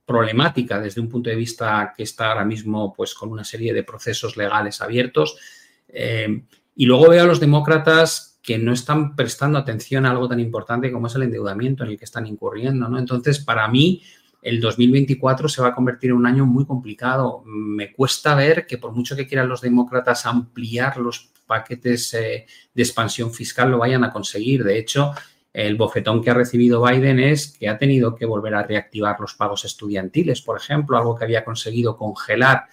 problemática desde un punto de vista que está ahora mismo pues con una serie de procesos legales abiertos. Eh, y luego veo a los demócratas que no están prestando atención a algo tan importante como es el endeudamiento en el que están incurriendo, ¿no? Entonces, para mí, el 2024 se va a convertir en un año muy complicado. Me cuesta ver que por mucho que quieran los demócratas ampliar los paquetes eh, de expansión fiscal, lo vayan a conseguir. De hecho, el bofetón que ha recibido Biden es que ha tenido que volver a reactivar los pagos estudiantiles, por ejemplo, algo que había conseguido congelar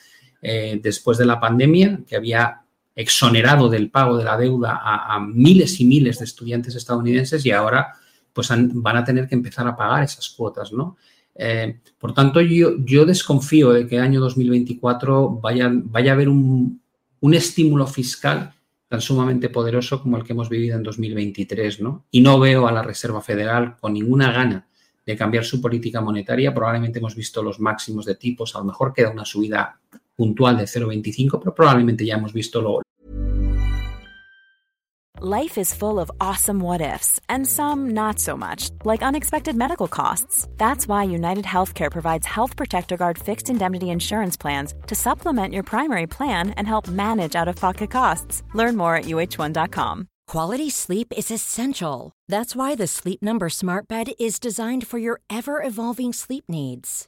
eh, después de la pandemia, que había exonerado del pago de la deuda a, miles y miles de estudiantes estadounidenses y ahora pues van a tener que empezar a pagar esas cuotas, ¿no? Eh, por tanto, yo, yo, desconfío de que el año 2024 vaya, vaya a haber un, un, estímulo fiscal tan sumamente poderoso como el que hemos vivido en 2023, ¿no? Y no veo a la Reserva Federal con ninguna gana de cambiar su política monetaria. Probablemente hemos visto los máximos de tipos, a lo mejor queda una subida puntual de 0,25, pero probablemente ya hemos visto lo. Life is full of awesome what ifs, and some not so much, like unexpected medical costs. That's why United Healthcare provides Health Protector Guard fixed indemnity insurance plans to supplement your primary plan and help manage out of pocket costs. Learn more at uh1.com. Quality sleep is essential. That's why the Sleep Number Smart Bed is designed for your ever evolving sleep needs.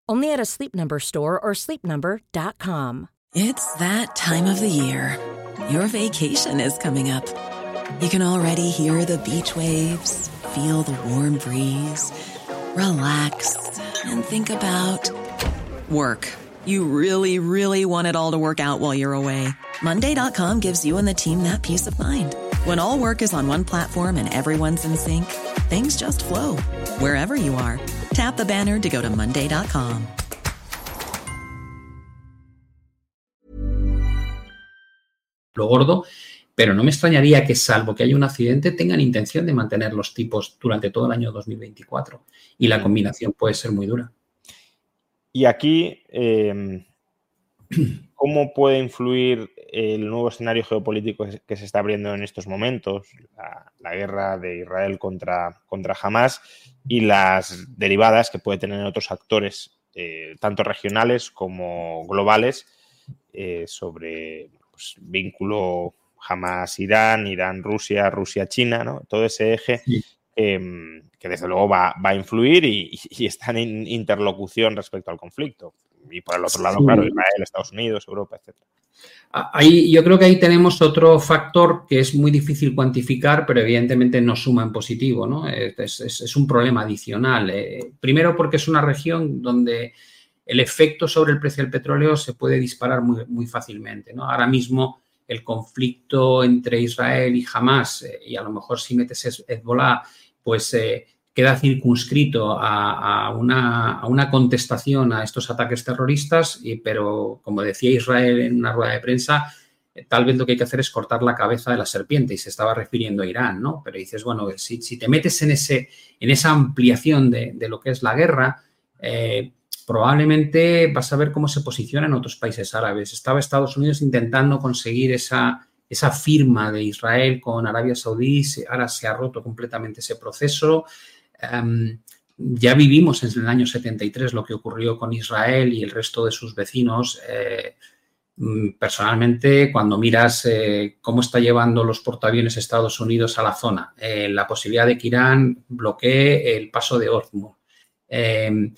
Only at a Sleep Number store or sleepnumber.com. It's that time of the year. Your vacation is coming up. You can already hear the beach waves, feel the warm breeze, relax, and think about work. You really, really want it all to work out while you're away. Monday.com gives you and the team that peace of mind. When all work is on one platform and everyone's in sync, things just flow wherever you are. Tap the banner to go to Monday.com. Lo gordo, pero no me extrañaría que, salvo que haya un accidente, tengan intención de mantener los tipos durante todo el año 2024. Y la combinación puede ser muy dura. Y aquí, eh, ¿cómo puede influir el nuevo escenario geopolítico que se está abriendo en estos momentos, la, guerra de Israel contra, contra Hamas y las derivadas que puede tener otros actores, eh, tanto regionales como globales, eh, sobre pues, vínculo Hamas-Irán, Irán-Rusia, Rusia-China, ¿no? todo ese eje. Que desde luego va, a influir y, está en interlocución respecto al conflicto. Y por el otro lado, claro, Israel, Estados Unidos, Europa, etc. Ahí, yo creo que ahí tenemos otro factor que es muy difícil cuantificar, pero evidentemente no suma en positivo, ¿no? Es, un problema adicional. Eh, primero porque es una región donde el efecto sobre el precio del petróleo se puede disparar muy, fácilmente, ¿no? Ahora mismo el conflicto entre Israel y Hamas, eh, y a lo mejor si metes Hezbollah, pues eh, queda circunscrito a, una, contestación a estos ataques terroristas, y, pero como decía Israel en una rueda de prensa, eh, tal vez lo que hay que hacer es cortar la cabeza de la serpiente y se estaba refiriendo a Irán, ¿no? Pero dices, bueno, si, te metes en, ese, en esa ampliación de, lo que es la guerra, eh, probablemente vas a ver cómo se posiciona en otros países árabes. Estaba Estados Unidos intentando conseguir esa, esa firma de Israel con Arabia Saudí, ahora se ha roto completamente ese proceso. Ya vivimos en el año 73 lo que ocurrió con Israel y el resto de sus vecinos. Eh, mm, personalmente, cuando miras eh, cómo está llevando los portaaviones Estados Unidos a la zona, eh, la posibilidad de que Irán bloquee el paso de Hormuz, em,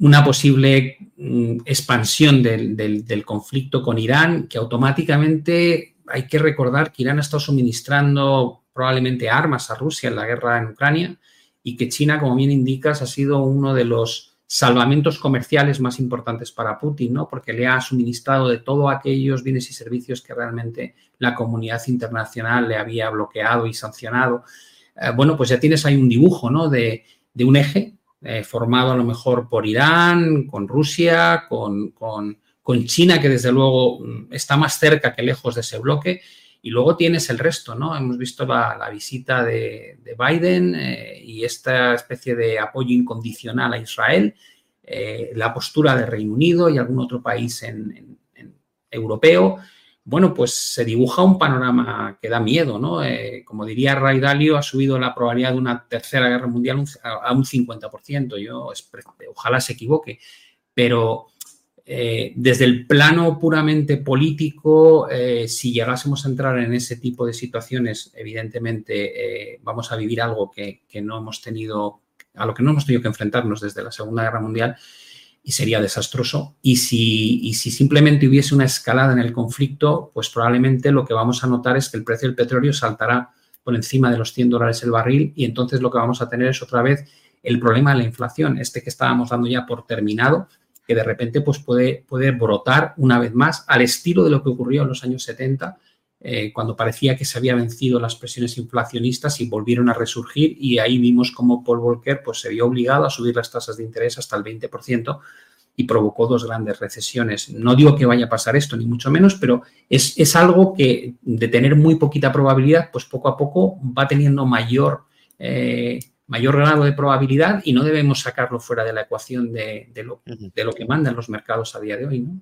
una posible mm, expansión del, conflicto con Irán, que automáticamente hay que recordar que Irán ha estado suministrando probablemente armas a Rusia en la guerra en Ucrania y que China, como bien indicas, ha sido uno de los salvamentos comerciales más importantes para Putin, ¿no? Porque le ha suministrado de todos aquellos bienes y servicios que realmente la comunidad internacional le había bloqueado y sancionado. Eh, bueno, pues ya tienes ahí un dibujo, ¿no? De, un eje eh, formado a lo mejor por Irán, con Rusia, con, con, con China, que desde luego mm, está más cerca que lejos de ese bloque, y luego tienes el resto, ¿no? Hemos visto la, visita de, Biden eh, y esta especie de apoyo incondicional a Israel, eh, la postura de Reino Unido y algún otro país en, europeo. Bueno, pues se dibuja un panorama que da miedo, ¿no? Eh, como diría Ray Dalio, ha subido la probabilidad de una tercera guerra mundial a un 50%. Yo ojalá se equivoque, pero eh, desde el plano puramente político, eh, si llegásemos a entrar en ese tipo de situaciones, evidentemente eh, vamos a vivir algo que, no hemos tenido, a lo que no hemos tenido que enfrentarnos desde la Segunda Guerra Mundial y sería desastroso. Y si, y si simplemente hubiese una escalada en el conflicto, pues probablemente lo que vamos a notar es que el precio del petróleo saltará por encima de los 100 dólares el barril y entonces lo que vamos a tener es otra vez el problema de la inflación, este que estábamos dando ya por terminado, que de repente pues, puede, puede brotar una vez más al estilo de lo que ocurrió en los años 70, eh, cuando parecía que se había vencido las presiones inflacionistas y volvieron a resurgir y ahí vimos cómo Paul Volcker pues, se vio obligado a subir las tasas de interés hasta el 20% y provocó dos grandes recesiones. No digo que vaya a pasar esto, ni mucho menos, pero es, es algo que de tener muy poquita probabilidad, pues poco a poco va teniendo mayor... Eh, mayor grado de probabilidad y no debemos sacarlo fuera de la ecuación de, lo, de lo, que mandan los mercados a día de hoy. ¿no?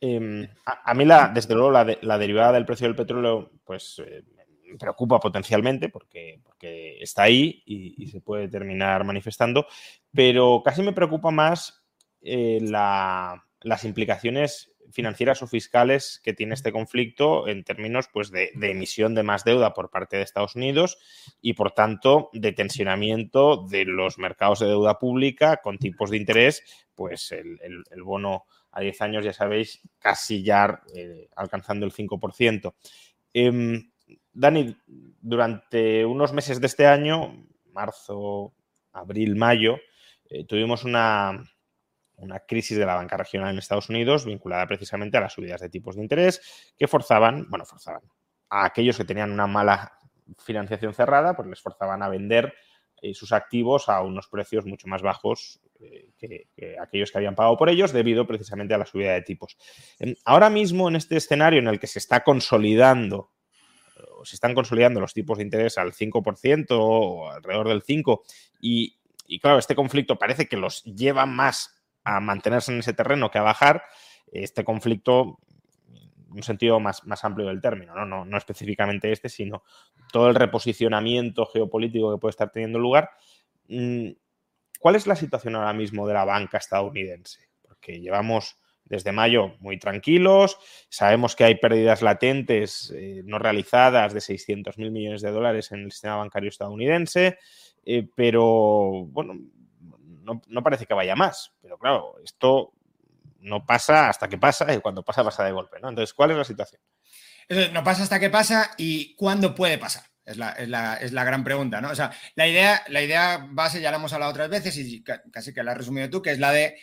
Em, a, mí, la, desde luego, la, derivada del precio del petróleo, pues eh, me preocupa potencialmente porque, porque está ahí y, se puede terminar manifestando, pero casi me preocupa más eh, las implicaciones financieras o fiscales que tiene este conflicto en términos pues, de, emisión de más deuda por parte de Estados Unidos y, por tanto, de tensionamiento de los mercados de deuda pública con tipos de interés, pues el, bono a 10 años, ya sabéis, casi ya eh, alcanzando el 5%. Em, Dani, durante unos meses de este año, marzo, abril, mayo, eh, tuvimos una, una crisis de la banca regional en Estados Unidos vinculada precisamente a las subidas de tipos de interés que forzaban, bueno, forzaban a aquellos que tenían una mala financiación cerrada, pues les forzaban a vender eh, sus activos a unos precios mucho más bajos eh, que, aquellos que habían pagado por ellos debido precisamente a la subida de tipos. Ahora mismo en este escenario en el que se está consolidando o se están consolidando los tipos de interés al 5% o alrededor del 5% y, y claro, este conflicto parece que los lleva más a mantenerse en ese terreno que a bajar, este conflicto un sentido más, más amplio del término, ¿no? No, específicamente este, sino todo el reposicionamiento geopolítico que puede estar teniendo lugar. Mm, ¿Cuál es la situación ahora mismo de la banca estadounidense? Porque llevamos desde mayo muy tranquilos, sabemos que hay pérdidas latentes eh, no realizadas de 600 mil millones de dólares en el sistema bancario estadounidense, eh, pero bueno, no, parece que vaya más. Pero claro, esto no pasa hasta que pasa y cuando pasa pasa de golpe, ¿no? Entonces, ¿cuál es la situación? no pasa hasta que pasa y cuándo puede pasar. Es la, es la, gran pregunta, ¿no? O sea, la idea, la idea base ya la hemos hablado otras veces y casi que la has resumido tú, que es la de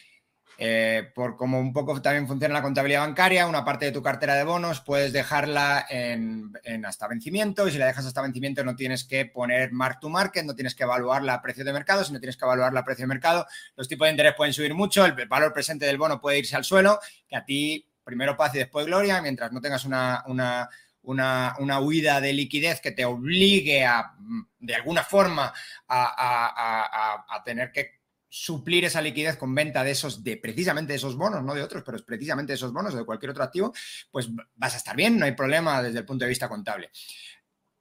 eh, por como un poco también funciona la contabilidad bancaria, una parte de tu cartera de bonos puedes dejarla en, hasta vencimiento y si la dejas hasta vencimiento no tienes que poner mark to market, no tienes que evaluarla a precio de mercado, sino tienes que evaluarla a precio de mercado. Los tipos de interés pueden subir mucho, el valor presente del bono puede irse al suelo, que a ti primero paz y después gloria, mientras no tengas una, una, una, huida de liquidez que te obligue a, de alguna forma, a tener que suplir esa liquidez con venta de esos, de precisamente esos bonos, no de otros, pero es precisamente esos bonos o de cualquier otro activo, pues vas a estar bien, no hay problema desde el punto de vista contable.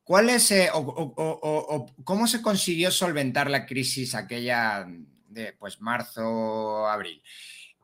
¿Cuál es, eh, o, cómo se consiguió solventar la crisis aquella de pues marzo, abril?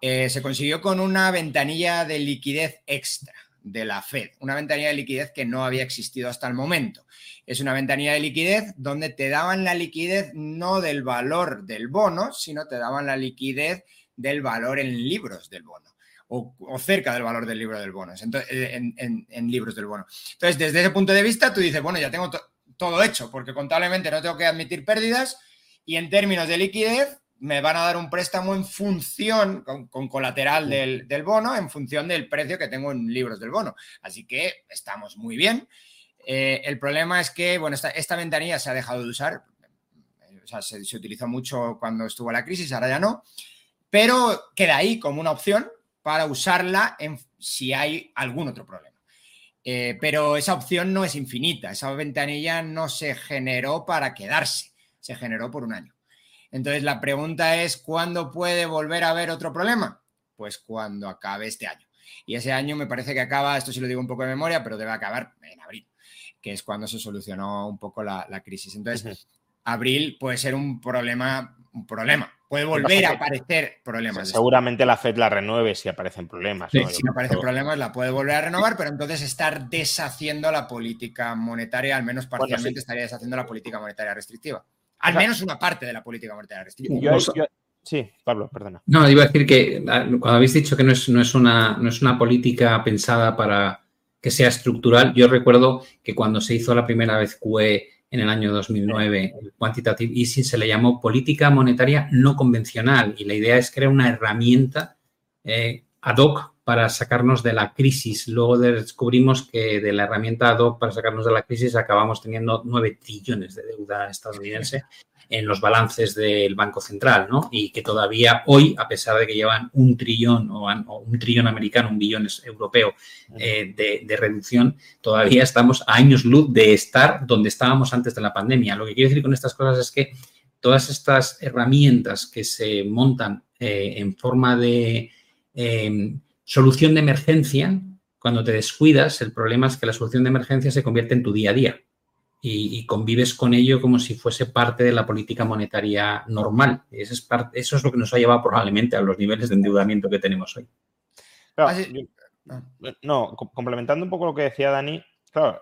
Eh, se consiguió con una ventanilla de liquidez extra de la Fed, una ventanilla de liquidez que no había existido hasta el momento. Es una ventanilla de liquidez donde te daban la liquidez no del valor del bono, sino te daban la liquidez del valor en libros del bono. O, cerca del valor del libro del bono, eh, en, libros del bono. Entonces, desde ese punto de vista, tú dices, bueno, ya tengo todo hecho, porque contablemente no tengo que admitir pérdidas y en términos de liquidez, me van a dar un préstamo en función, con, colateral del, bono, en función del precio que tengo en libros del bono. Así que estamos muy bien. Eh, el problema es que, bueno, esta, ventanilla se ha dejado de usar. O sea, se, utilizó mucho cuando estuvo la crisis, ahora ya no. Pero queda ahí como una opción para usarla en, si hay algún otro problema. Eh, pero esa opción no es infinita. Esa ventanilla no se generó para quedarse. Se generó por un año. Entonces la pregunta es, ¿cuándo puede volver a haber otro problema? Pues cuando acabe este año. Y ese año me parece que acaba, esto sí lo digo un poco de memoria, pero debe acabar en abril, que es cuando se solucionó un poco la, crisis. Entonces, abril puede ser un problema, un problema. Puede volver a aparecer problemas. Seguramente la FED la renueve si aparecen problemas. Si aparecen problemas, la puede volver a renovar, pero entonces estar deshaciendo la política monetaria, al menos parcialmente estaría deshaciendo la política monetaria restrictiva. Al menos una parte de la política monetaria restrictiva. sí, Pablo, perdona. No, iba a decir que ah, cuando habéis dicho que no es, no es, una, no es una política pensada para que sea estructural, yo recuerdo que cuando se hizo la primera vez QE en el año 2009, el quantitative easing se le llamó política monetaria no convencional y la idea es crear una herramienta eh, ad hoc para sacarnos de la crisis. Luego descubrimos que de la herramienta ad hoc para sacarnos de la crisis acabamos teniendo 9 trillones de deuda estadounidense en los balances del Banco Central, ¿no? Y que todavía hoy, a pesar de que llevan un trillón o, un trillón americano, un billón europeo eh, de, de, reducción, todavía estamos a años luz de estar donde estábamos antes de la pandemia. Lo que quiero decir con estas cosas es que todas estas herramientas que se montan eh, en forma de eh, solución de emergencia, cuando te descuidas, el problema es que la solución de emergencia se convierte en tu día a día y, convives con ello como si fuese parte de la política monetaria normal. Eso es, eso es lo que nos ha llevado probablemente a los niveles de endeudamiento que tenemos hoy. Ah, no, complementando un poco lo que decía Dani, claro,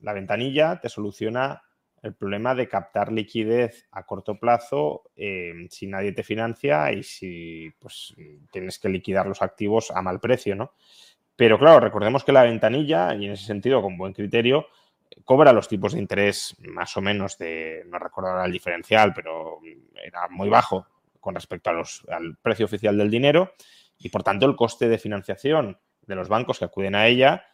la ventanilla te soluciona el problema de captar liquidez a corto plazo eh, si nadie te financia y si pues, tienes que liquidar los activos a mal precio, ¿no? Pero claro, recordemos que la ventanilla, y en ese sentido con buen criterio, cobra los tipos de interés más o menos de, no recuerdo ahora el diferencial, pero era muy bajo con respecto a los, al precio oficial del dinero y por tanto el coste de financiación de los bancos que acuden a ella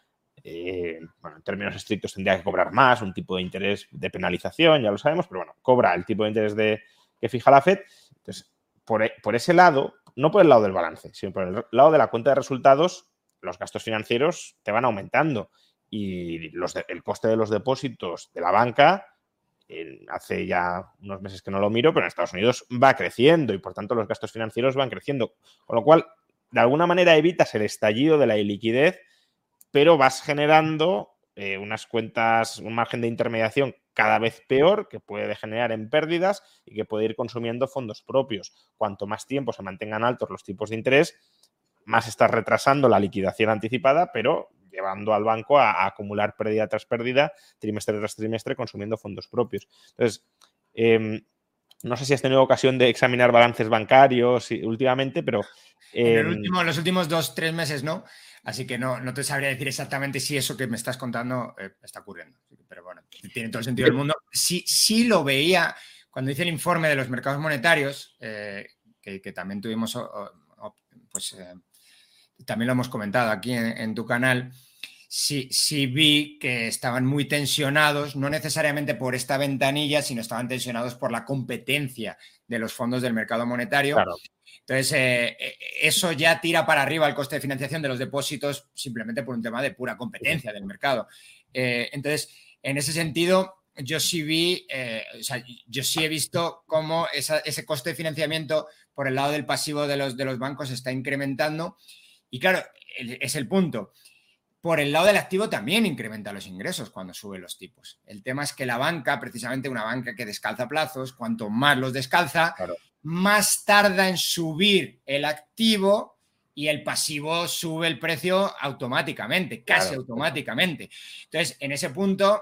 eh, bueno, en términos estrictos tendría que cobrar más, un tipo de interés de penalización, ya lo sabemos, pero bueno, cobra el tipo de interés de, que fija la FED. Entonces, por, e, por, ese lado, no por el lado del balance, sino por el lado de la cuenta de resultados, los gastos financieros te van aumentando y los el coste de los depósitos de la banca, hace ya unos meses que no lo miro, pero en Estados Unidos va creciendo y por tanto los gastos financieros van creciendo, con lo cual, de alguna manera evitas el estallido de la iliquidez pero vas generando eh, unas cuentas, un margen de intermediación cada vez peor, que puede degenerar en pérdidas y que puede ir consumiendo fondos propios. Cuanto más tiempo se mantengan altos los tipos de interés, más estás retrasando la liquidación anticipada, pero llevando al banco a, acumular pérdida tras pérdida, trimestre tras trimestre, consumiendo fondos propios. Entonces, em, no sé si has tenido ocasión de examinar balances bancarios últimamente, pero En em, los últimos dos, tres meses no. Así que no, no te sabría decir exactamente si eso que me estás contando eh, está ocurriendo. Pero bueno, tiene todo el sentido del mundo. Sí, sí lo veía cuando hice el informe de los mercados monetarios, eh, que, también tuvimos, pues eh, también lo hemos comentado aquí en, tu canal. Sí, sí, vi que estaban muy tensionados, no necesariamente por esta ventanilla, sino estaban tensionados por la competencia de los fondos del mercado monetario. Claro. Entonces, eh, eh, eso ya tira para arriba el coste de financiación de los depósitos simplemente por un tema de pura competencia del mercado. Eh, entonces, en ese sentido, yo sí vi, o sea, yo sí he visto cómo ese coste de financiamiento por el lado del pasivo de los, de los bancos está incrementando. Y claro, es el punto. Por el lado del activo también incrementa los ingresos cuando sube los tipos. El tema es que la banca, precisamente una banca que descalza plazos, cuanto más los descalza, más tarda en subir el activo y el pasivo sube el precio automáticamente, casi automáticamente. Entonces, en ese punto,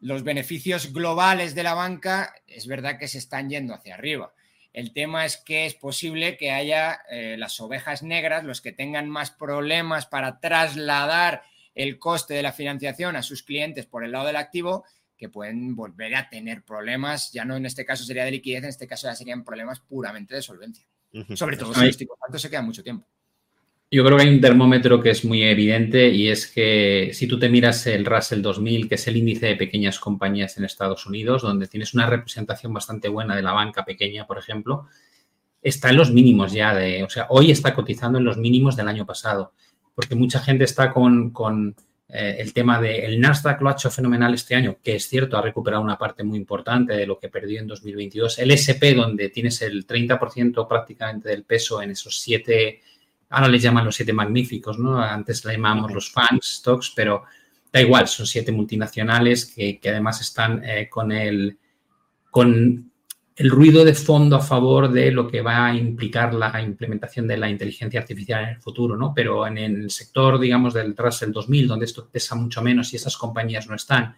los beneficios globales de la banca es verdad que se están yendo hacia arriba. El tema es que es posible que haya eh, las ovejas negras, los que tengan más problemas para trasladar el coste de la financiación a sus clientes por el lado del activo, que pueden volver a tener problemas, ya no en este caso sería de liquidez, en este caso ya serían problemas puramente de solvencia. Sobre todo si los tipos altos se quedan mucho tiempo. Yo creo que hay un termómetro que es muy evidente y es que si tú te miras el Russell 2000, que es el índice de pequeñas compañías en Estados Unidos, donde tienes una representación bastante buena de la banca pequeña, por ejemplo, está en los mínimos ya de, o sea, hoy está cotizando en los mínimos del año pasado, porque mucha gente está con eh, el tema del Nasdaq lo ha hecho fenomenal este año, que es cierto, ha recuperado una parte muy importante de lo que perdió en 2022. El SP, donde tienes el 30% prácticamente del peso en esos siete, ahora les llaman los siete magníficos, ¿no? Antes le llamamos los FANG stocks, pero da igual, son siete multinacionales que, además están eh, con el con el ruido de fondo a favor de lo que va a implicar la implementación de la inteligencia artificial en el futuro, ¿no? Pero en el sector, digamos, del Russell 2000, donde esto pesa mucho menos y esas compañías no están,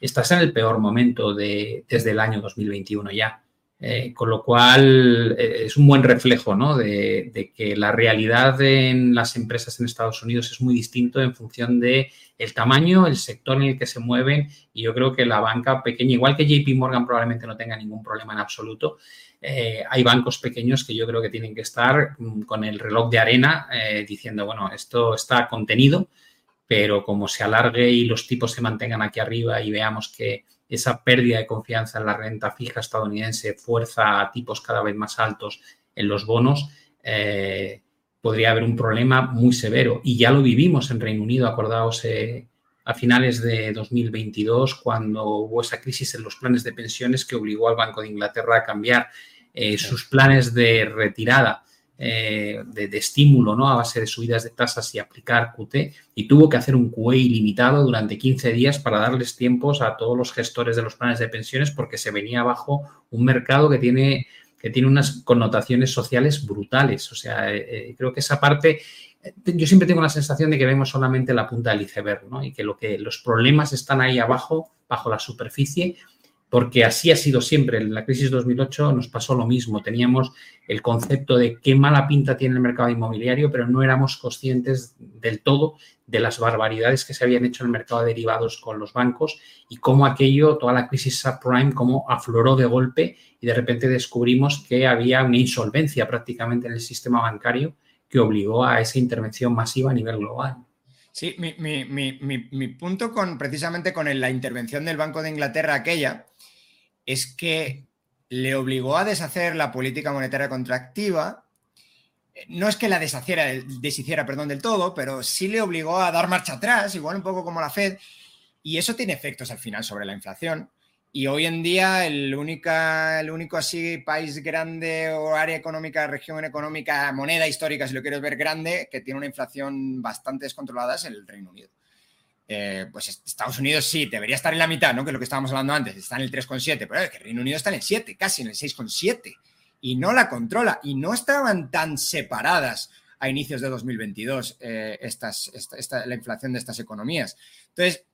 estás en el peor momento de, desde el año 2021 ya. Eh, con lo cual eh, es un buen reflejo ¿no? de, que la realidad en las empresas en Estados Unidos es muy distinto en función de el tamaño, el sector en el que se mueven y yo creo que la banca pequeña, igual que JP Morgan probablemente no tenga ningún problema en absoluto, eh, hay bancos pequeños que yo creo que tienen que estar mm, con el reloj de arena diciendo, bueno, esto está contenido, pero como se alargue y los tipos se mantengan aquí arriba y veamos que esa pérdida de confianza en la renta fija estadounidense fuerza a tipos cada vez más altos en los bonos, eh, podría haber un problema muy severo. Y ya lo vivimos en Reino Unido, acordaos, eh, a finales de 2022, cuando hubo esa crisis en los planes de pensiones que obligó al Banco de Inglaterra a cambiar eh, sus planes de retirada eh, de, estímulo ¿no? a base de subidas de tasas y aplicar QT y tuvo que hacer un QE ilimitado durante 15 días para darles tiempos a todos los gestores de los planes de pensiones porque se venía abajo un mercado que tiene, que tiene unas connotaciones sociales brutales. O sea, eh, eh, creo que esa parte yo siempre tengo la sensación de que vemos solamente la punta del iceberg, ¿no? Y que lo que los problemas están ahí abajo, bajo la superficie, porque así ha sido siempre. En la crisis 2008 nos pasó lo mismo. Teníamos el concepto de qué mala pinta tiene el mercado inmobiliario, pero no éramos conscientes del todo de las barbaridades que se habían hecho en el mercado de derivados con los bancos y cómo aquello, toda la crisis subprime, cómo afloró de golpe y de repente descubrimos que había una insolvencia prácticamente en el sistema bancario que obligó a esa intervención masiva a nivel global. Sí, mi, mi punto con precisamente con la intervención del Banco de Inglaterra aquella es que le obligó a deshacer la política monetaria contractiva. No es que la deshiciera perdón, del todo, pero sí le obligó a dar marcha atrás, igual un poco como la Fed, y eso tiene efectos al final sobre la inflación. Y hoy en día el, única, el único así país grande o área económica, región económica, moneda histórica, si lo quieres ver grande, que tiene una inflación bastante descontrolada es el Reino Unido. Eh, pues Estados Unidos sí, debería estar en la mitad, ¿no? Que es lo que estábamos hablando antes, está en el 3,7, pero es que Reino Unido está en el 7, casi en el 6,7, y no la controla, y no estaban tan separadas a inicios de 2022 eh, estas, esta, la inflación de estas economías. Entonces,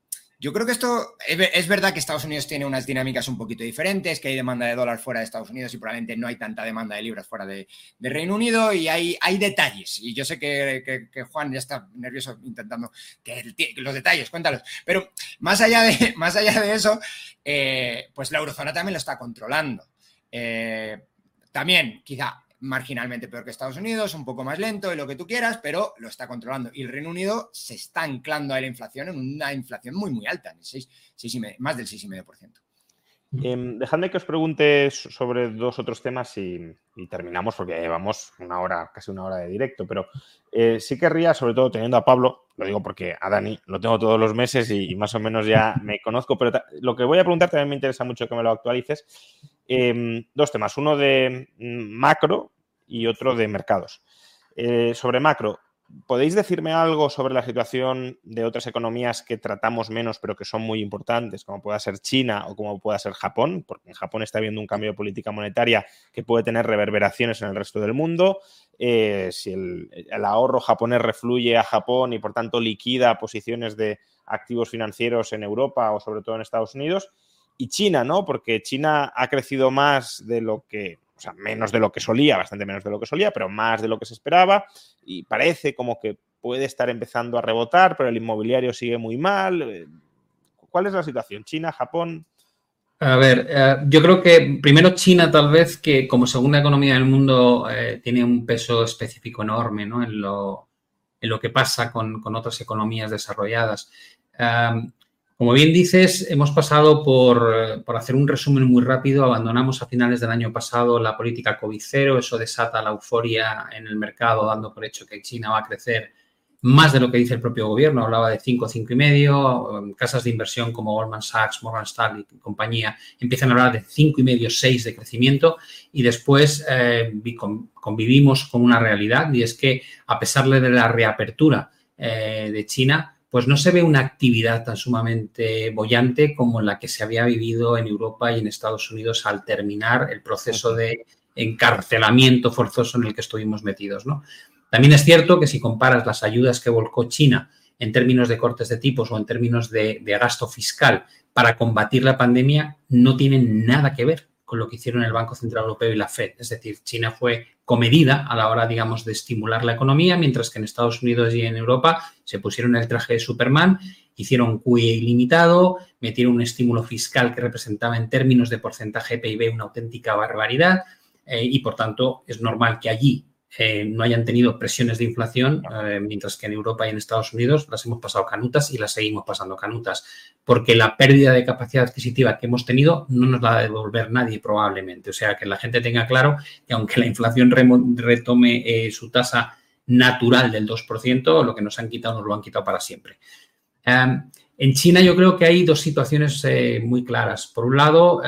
Yo creo que esto es verdad que Estados Unidos tiene unas dinámicas un poquito diferentes, que hay demanda de dólar fuera de Estados Unidos y probablemente no hay tanta demanda de libras fuera de, Reino Unido y hay, hay, detalles. Y yo sé que, Juan ya está nervioso intentando que los detalles, cuéntalos. Pero más allá de, más allá de eso, eh, pues la eurozona también lo está controlando. Eh, también, quizá marginalmente peor que Estados Unidos, un poco más lento y lo que tú quieras, pero lo está controlando. Y el Reino Unido se está anclando a la inflación en una inflación muy, muy alta, más del 6,5%. Eh, dejadme que os pregunte sobre dos otros temas y, terminamos porque llevamos una hora, casi una hora de directo, pero eh, sí querría, sobre todo teniendo a Pablo, lo digo porque a Dani lo tengo todos los meses y, más o menos ya me conozco, pero lo que voy a preguntar también me interesa mucho que me lo actualices. Em, dos temas, uno de mm, macro y otro de mercados. Eh, sobre macro, ¿podéis decirme algo sobre la situación de otras economías que tratamos menos pero que son muy importantes, como pueda ser China o como pueda ser Japón? Porque en Japón está habiendo un cambio de política monetaria que puede tener reverberaciones en el resto del mundo. Eh, si el, el, ahorro japonés refluye a Japón y por tanto liquida posiciones de activos financieros en Europa o sobre todo en Estados Unidos. Y China, ¿no? Porque China ha crecido más de lo que o sea, menos de lo que solía, bastante menos de lo que solía, pero más de lo que se esperaba y parece como que puede estar empezando a rebotar, pero el inmobiliario sigue muy mal. Eh, ¿Cuál es la situación? ¿China, Japón? A ver, eh, yo creo que primero China tal vez que como segunda economía del mundo eh, tiene un peso específico enorme ¿no? en, lo, en, lo, que pasa con, con otras economías desarrolladas. Como bien dices, hemos pasado por, hacer un resumen muy rápido. Abandonamos a finales del año pasado la política COVID-0. Eso desata la euforia en el mercado, dando por hecho que China va a crecer más de lo que dice el propio gobierno. Hablaba de 5, 5 y medio. Casas de inversión como Goldman Sachs, Morgan Stanley y compañía empiezan a hablar de 5 y medio, 6 de crecimiento. Y después eh, convivimos con una realidad y es que a pesar de la reapertura eh, de China, pues no se ve una actividad tan sumamente bollante como la que se había vivido en Europa y en Estados Unidos al terminar el proceso de encarcelamiento forzoso en el que estuvimos metidos. ¿no? También es cierto que si comparas las ayudas que volcó China en términos de cortes de tipos o en términos de, de gasto fiscal para combatir la pandemia, no tienen nada que ver lo que hicieron el Banco Central Europeo y la Fed. Es decir, China fue comedida a la hora, digamos, de estimular la economía, mientras que en Estados Unidos y en Europa se pusieron el traje de Superman, hicieron QE ilimitado, metieron un estímulo fiscal que representaba en términos de porcentaje PIB una auténtica barbaridad eh, y, por tanto, es normal que allí eh, no hayan tenido presiones de inflación, eh, mientras que en Europa y en Estados Unidos las hemos pasado canutas y las seguimos pasando canutas, porque la pérdida de capacidad adquisitiva que hemos tenido no nos la va a devolver nadie probablemente. O sea, que la gente tenga claro que aunque la inflación retome eh, su tasa natural del 2%, lo que nos han quitado nos lo han quitado para siempre. Em, en China yo creo que hay dos situaciones muy claras. Por un lado,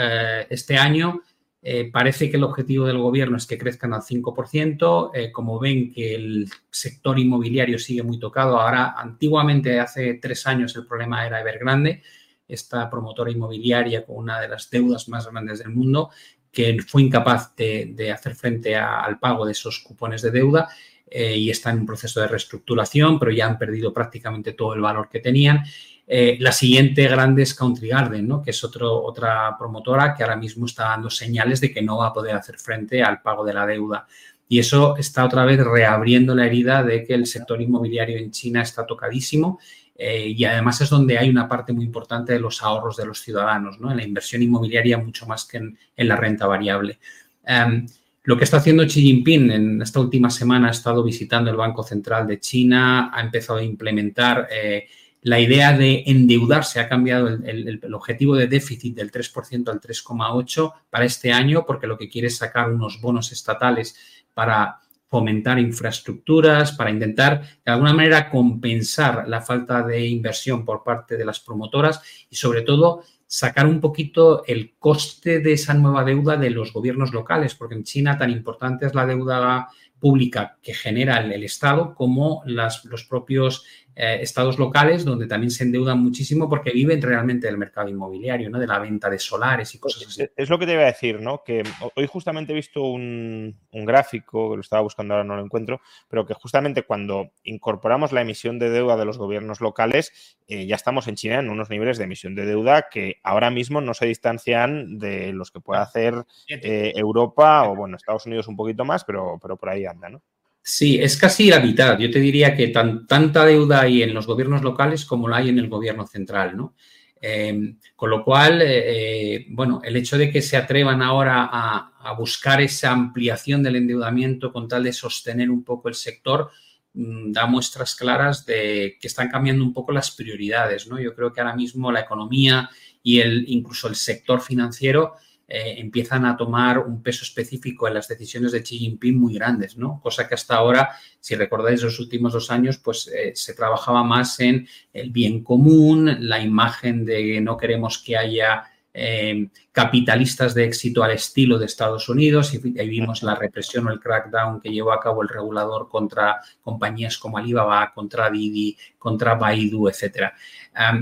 este año eh, parece que el objetivo del gobierno es que crezcan al 5%. Eh, como ven que el sector inmobiliario sigue muy tocado, ahora antiguamente, hace tres años, el problema era Evergrande, esta promotora inmobiliaria con una de las deudas más grandes del mundo, que fue incapaz de, hacer frente al pago de esos cupones de deuda eh, y está en un proceso de reestructuración, pero ya han perdido prácticamente todo el valor que tenían. Eh, la siguiente grande es Country Garden, ¿no? que es otro, otra promotora que ahora mismo está dando señales de que no va a poder hacer frente al pago de la deuda. Y eso está otra vez reabriendo la herida de que el sector inmobiliario en China está tocadísimo eh, y además es donde hay una parte muy importante de los ahorros de los ciudadanos, ¿no? en la inversión inmobiliaria mucho más que en, la renta variable. Em, lo que está haciendo Xi Jinping en esta última semana ha estado visitando el Banco Central de China, ha empezado a implementar eh, la idea de endeudarse ha cambiado el, objetivo de déficit del 3% al 3,8% para este año porque lo que quiere es sacar unos bonos estatales para fomentar infraestructuras, para intentar de alguna manera compensar la falta de inversión por parte de las promotoras y sobre todo sacar un poquito el coste de esa nueva deuda de los gobiernos locales, porque en China tan importante es la deuda pública que genera el, Estado como las, los propios eh, estados locales donde también se endeudan muchísimo porque viven realmente del mercado inmobiliario, ¿no? De la venta de solares y cosas así. Es lo que te iba a decir, ¿no? Que hoy justamente he visto un, gráfico, que lo estaba buscando ahora no lo encuentro, pero que justamente cuando incorporamos la emisión de deuda de los gobiernos locales, eh, ya estamos en China en unos niveles de emisión de deuda que ahora mismo no se distancian de los que puede hacer eh, Europa o, bueno, Estados Unidos un poquito más, pero, pero por ahí anda, ¿no? Sí, es casi la mitad. Yo te diría que tanta deuda hay en los gobiernos locales como la hay en el gobierno central, ¿no? Em, con lo cual, eh, eh, bueno, el hecho de que se atrevan ahora a, buscar esa ampliación del endeudamiento con tal de sostener un poco el sector, mm, da muestras claras de que están cambiando un poco las prioridades, ¿no? Yo creo que ahora mismo la economía y el, incluso el sector financiero eh, empiezan a tomar un peso específico en las decisiones de Xi Jinping muy grandes, ¿no? Cosa que hasta ahora, si recordáis los últimos dos años, pues eh, se trabajaba más en el bien común, la imagen de no queremos que haya eh, capitalistas de éxito al estilo de Estados Unidos y vimos la represión o el crackdown que llevó a cabo el regulador contra compañías como Alibaba, contra Didi, contra Baidu, etcétera.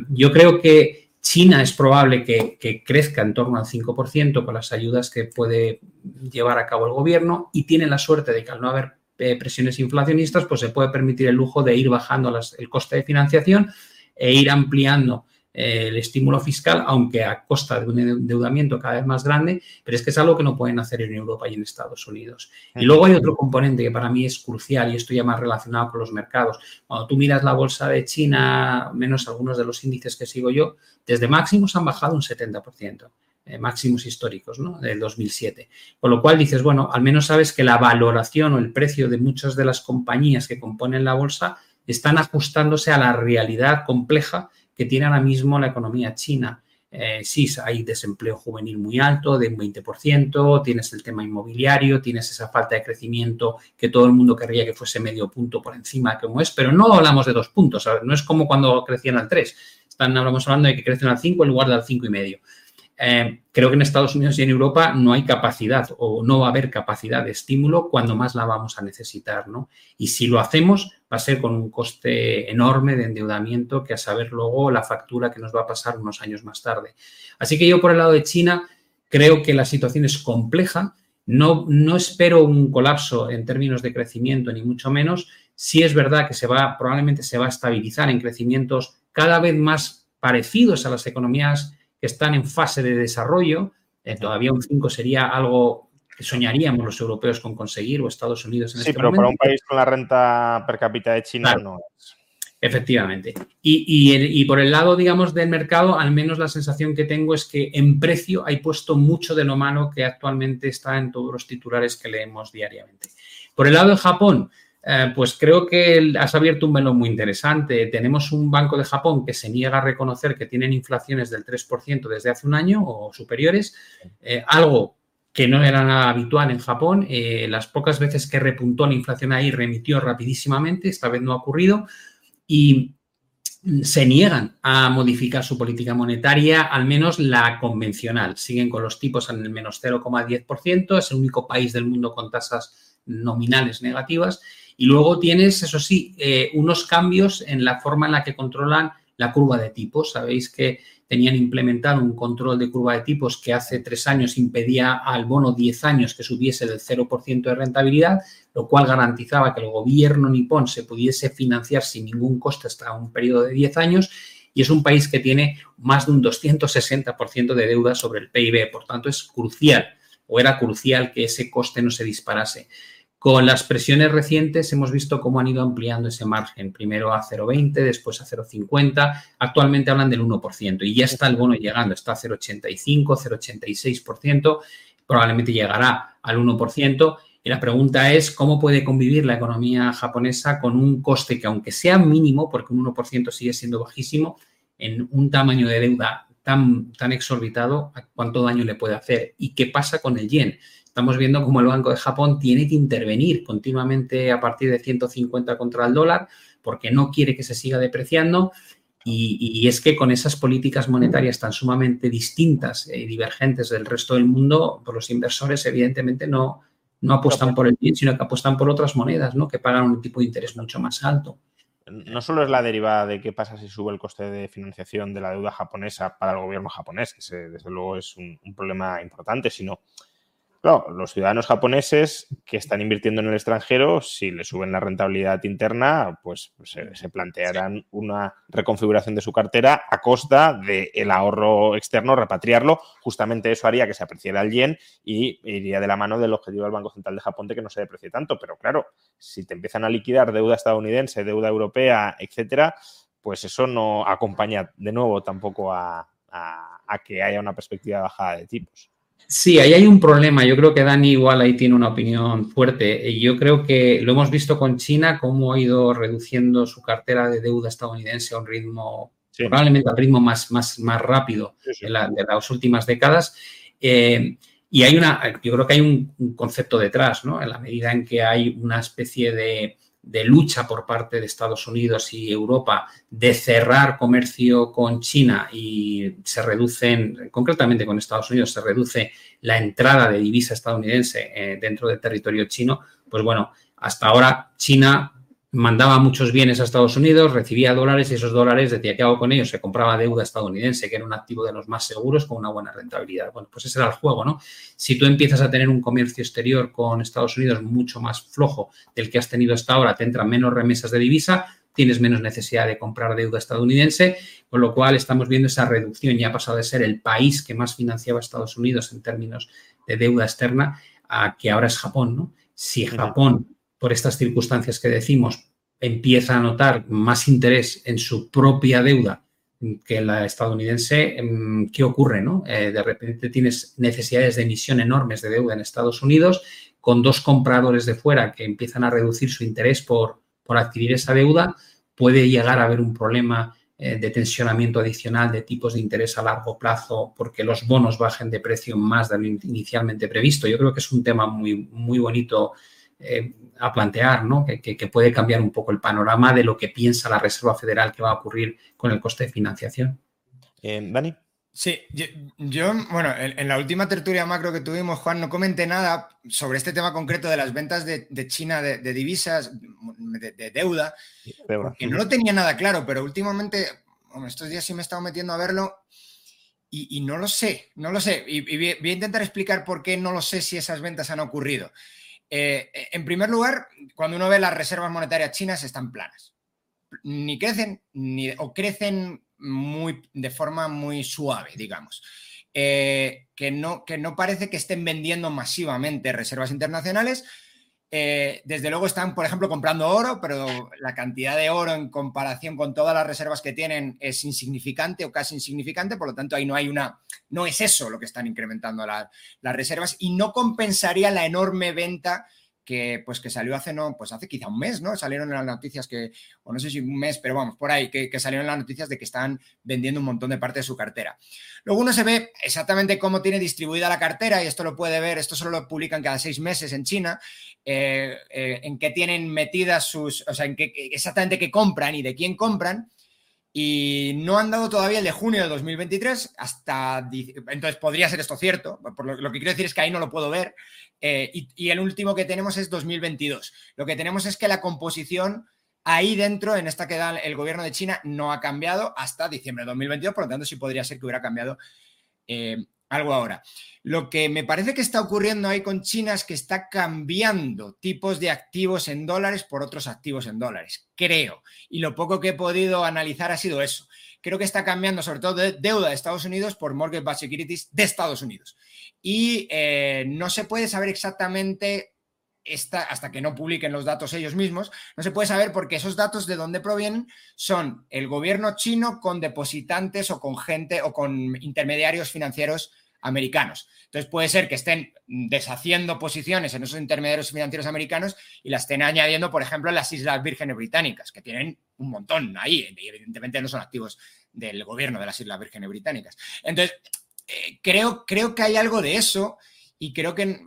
yo creo que China es probable que, crezca en torno al 5% con las ayudas que puede llevar a cabo el gobierno y tiene la suerte de que al no haber eh, presiones inflacionistas, pues se puede permitir el lujo de ir bajando el coste de financiación e ir ampliando el estímulo fiscal, aunque a costa de un endeudamiento cada vez más grande, pero es que es algo que no pueden hacer en Europa y en Estados Unidos. Y luego hay otro componente que para mí es crucial y esto ya más relacionado con los mercados. Cuando tú miras la bolsa de China, menos algunos de los índices que sigo yo, desde máximos han bajado un 70%. Eh, máximos históricos, ¿no? Del 2007. Con lo cual dices, bueno, al menos sabes que la valoración o el precio de muchas de las compañías que componen la bolsa están ajustándose a la realidad compleja que tiene ahora mismo la economía china. Eh, sí, hay desempleo juvenil muy alto, de un 20%, tienes el tema inmobiliario, tienes esa falta de crecimiento que todo el mundo querría que fuese medio punto por encima, como es, pero no hablamos de dos puntos, no es como cuando crecían al 3, Están, hablamos hablando de que crecen al 5 en lugar del 5,5. Eh, creo que en Estados Unidos y en Europa no hay capacidad o no va a haber capacidad de estímulo cuando más la vamos a necesitar, ¿no? Y si lo hacemos, va a ser con un coste enorme de endeudamiento que a saber luego la factura que nos va a pasar unos años más tarde. Así que yo por el lado de China creo que la situación es compleja. No, no espero un colapso en términos de crecimiento, ni mucho menos. Sí es verdad que se va, probablemente se va a estabilizar en crecimientos cada vez más parecidos a las economías están en fase de desarrollo. Eh, todavía un 5 sería algo que soñaríamos los europeos con conseguir o Estados Unidos en sí, este pero para un país con la renta per cápita de China no es. Efectivamente. Y, por el lado, digamos, del mercado, al menos la sensación que tengo es que en precio hay puesto mucho de lo mano que actualmente está en todos los titulares que leemos diariamente. Por el lado de Japón, eh, pues creo que has abierto un melón muy interesante. Tenemos un banco de Japón que se niega a reconocer que tienen inflaciones del 3% desde hace un año o superiores, eh, algo que no era nada habitual en Japón. Eh, las pocas veces que repuntó la inflación ahí remitió rapidísimamente, esta vez no ha ocurrido, y se niegan a modificar su política monetaria, al menos la convencional. Siguen con los tipos en el menos 0,10%, es el único país del mundo con tasas nominales negativas y luego tienes, eso sí, eh, unos cambios en la forma en la que controlan la curva de tipos. Sabéis que tenían implementado un control de curva de tipos que hace tres años impedía al bono 10 años que subiese del 0% de rentabilidad, lo cual garantizaba que el gobierno nipón se pudiese financiar sin ningún coste hasta un periodo de 10 años. Y es un país que tiene más de un 260% de deuda sobre el PIB. Por tanto, es crucial o era crucial que ese coste no se disparase. Con las presiones recientes hemos visto cómo han ido ampliando ese margen, primero a 0,20, después a 0,50, actualmente hablan del 1% y ya está el bono llegando, está a 0,85, 0,86%, probablemente llegará al 1%. Y la pregunta es cómo puede convivir la economía japonesa con un coste que aunque sea mínimo, porque un 1% sigue siendo bajísimo, en un tamaño de deuda tan, tan exorbitado, ¿cuánto daño le puede hacer? ¿Y qué pasa con el yen? Estamos viendo cómo el Banco de Japón tiene que intervenir continuamente a partir de 150 contra el dólar porque no quiere que se siga depreciando. Y, es que con esas políticas monetarias tan sumamente distintas y divergentes del resto del mundo, pues los inversores evidentemente no, no apuestan por el bien, sino que apuestan por otras monedas, ¿no? Que pagan un tipo de interés mucho más alto. no solo es la derivada de qué pasa si sube el coste de financiación de la deuda japonesa para el gobierno japonés, que desde luego es un problema importante, sino Claro, los ciudadanos japoneses que están invirtiendo en el extranjero, si le suben la rentabilidad interna, pues se, plantearán una reconfiguración de su cartera a costa del ahorro externo, repatriarlo. Justamente eso haría que se apreciara el yen y iría de la mano del objetivo del Banco Central de Japón de que no se deprecie tanto. Pero claro, si te empiezan a liquidar deuda estadounidense, deuda europea, etcétera, pues eso no acompaña de nuevo tampoco a que haya una perspectiva de bajada de tipos. Sí, ahí hay un problema. Yo creo que Dani igual ahí tiene una opinión fuerte. Yo creo que lo hemos visto con China, cómo ha ido reduciendo su cartera de deuda estadounidense a un ritmo, probablemente a ritmo más, más, más rápido De, las últimas décadas. Eh, y hay una, yo creo que hay un, concepto detrás, ¿no? En la medida en que hay una especie de, de lucha por parte de Estados Unidos y Europa de cerrar comercio con China y se reducen, concretamente con Estados Unidos, se reduce la entrada de divisa estadounidense eh, dentro del territorio chino, pues bueno, hasta ahora China mandaba muchos bienes a Estados Unidos, recibía dólares y esos dólares decía, ¿qué hago con ellos? Se compraba deuda estadounidense, que era un activo de los más seguros con una buena rentabilidad. Bueno, pues ese era el juego, ¿no? Si tú empiezas a tener un comercio exterior con Estados Unidos mucho más flojo del que has tenido hasta ahora, te entran menos remesas de divisa, tienes menos necesidad de comprar deuda estadounidense, con lo cual estamos viendo esa reducción. Ya ha pasado de ser el país que más financiaba a Estados Unidos en términos de deuda externa a que ahora es Japón, ¿no? Si Japón por estas circunstancias que decimos, empieza a notar más interés en su propia deuda que la estadounidense, em, ¿qué ocurre? No? Eh, de repente tienes necesidades de emisión enormes de deuda en Estados Unidos, con dos compradores de fuera que empiezan a reducir su interés por, por adquirir esa deuda, puede llegar a haber un problema eh, de tensionamiento adicional de tipos de interés a largo plazo porque los bonos bajen de precio más de lo inicialmente previsto. Yo creo que es un tema muy, muy bonito eh, a plantear, ¿no? Que, puede cambiar un poco el panorama de lo que piensa la Reserva Federal que va a ocurrir con el coste de financiación. Eh, Dani. Sí, yo, bueno, en, la última tertulia macro que tuvimos, Juan, no comenté nada sobre este tema concreto de las ventas de, China de, divisas, de, deuda, porque no lo tenía nada claro, pero últimamente, bueno, estos días sí me he estado metiendo a verlo y, no lo sé, no lo sé. Y, y voy a intentar explicar por qué no lo sé si esas ventas han ocurrido. Eh, en primer lugar, cuando uno ve las reservas monetarias chinas, están planas. Ni crecen, ni, o crecen muy, de forma muy suave, digamos. Eh, que, no, que no parece que estén vendiendo masivamente reservas internacionales, eh, desde luego están, por ejemplo, comprando oro, pero la cantidad de oro en comparación con todas las reservas que tienen es insignificante o casi insignificante, por lo tanto ahí no hay una, no es eso lo que están incrementando las reservas y no compensaría la enorme venta que pues que salió hace no, pues hace quizá un mes, ¿no? Salieron las noticias que, o no sé si un mes, pero vamos, por ahí, que, salieron en las noticias de que están vendiendo un montón de parte de su cartera. Luego uno se ve exactamente cómo tiene distribuida la cartera, y esto lo puede ver, esto solo lo publican cada seis meses en China, eh, eh, en qué tienen metidas sus, o sea, en qué exactamente qué compran y de quién compran. Y no han dado todavía el de junio de 2023 hasta... Entonces podría ser esto cierto. Por lo, que quiero decir es que ahí no lo puedo ver. Eh, y, el último que tenemos es 2022. Lo que tenemos es que la composición ahí dentro, en esta que da el gobierno de China, no ha cambiado hasta diciembre de 2022. Por lo tanto, sí podría ser que hubiera cambiado eh, algo ahora. Lo que me parece que está ocurriendo ahí con China es que está cambiando tipos de activos en dólares por otros activos en dólares, creo. Y lo poco que he podido analizar ha sido eso. Creo que está cambiando sobre todo de deuda de Estados Unidos por mortgage-backed securities de Estados Unidos. Y eh, no se puede saber exactamente hasta que no publiquen los datos ellos mismos, no se puede saber porque esos datos de dónde provienen son el gobierno chino con depositantes o con gente o con intermediarios financieros americanos. Entonces puede ser que estén deshaciendo posiciones en esos intermediarios financieros americanos y las estén añadiendo, por ejemplo, en las Islas Vírgenes Británicas, que tienen un montón ahí, y evidentemente no son activos del gobierno de las Islas Vírgenes Británicas. Entonces, eh, creo, creo que hay algo de eso y creo que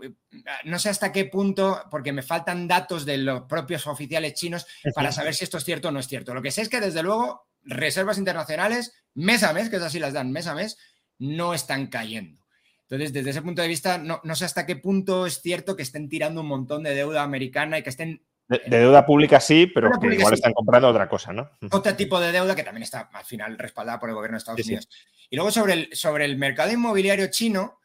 no sé hasta qué punto, porque me faltan datos de los propios oficiales chinos para saber si esto es cierto o no es cierto. Lo que sé es que desde luego reservas internacionales mes a mes, que es así las dan mes a mes, no están cayendo. Entonces, desde ese punto de vista, no, sé hasta qué punto es cierto que estén tirando un montón de deuda americana y que estén De, deuda pública sí, pero que igual están comprando otra cosa, ¿no? Otro tipo de deuda que también está al final respaldada por el gobierno de Estados Unidos. Y luego sobre el, sobre el mercado inmobiliario chino,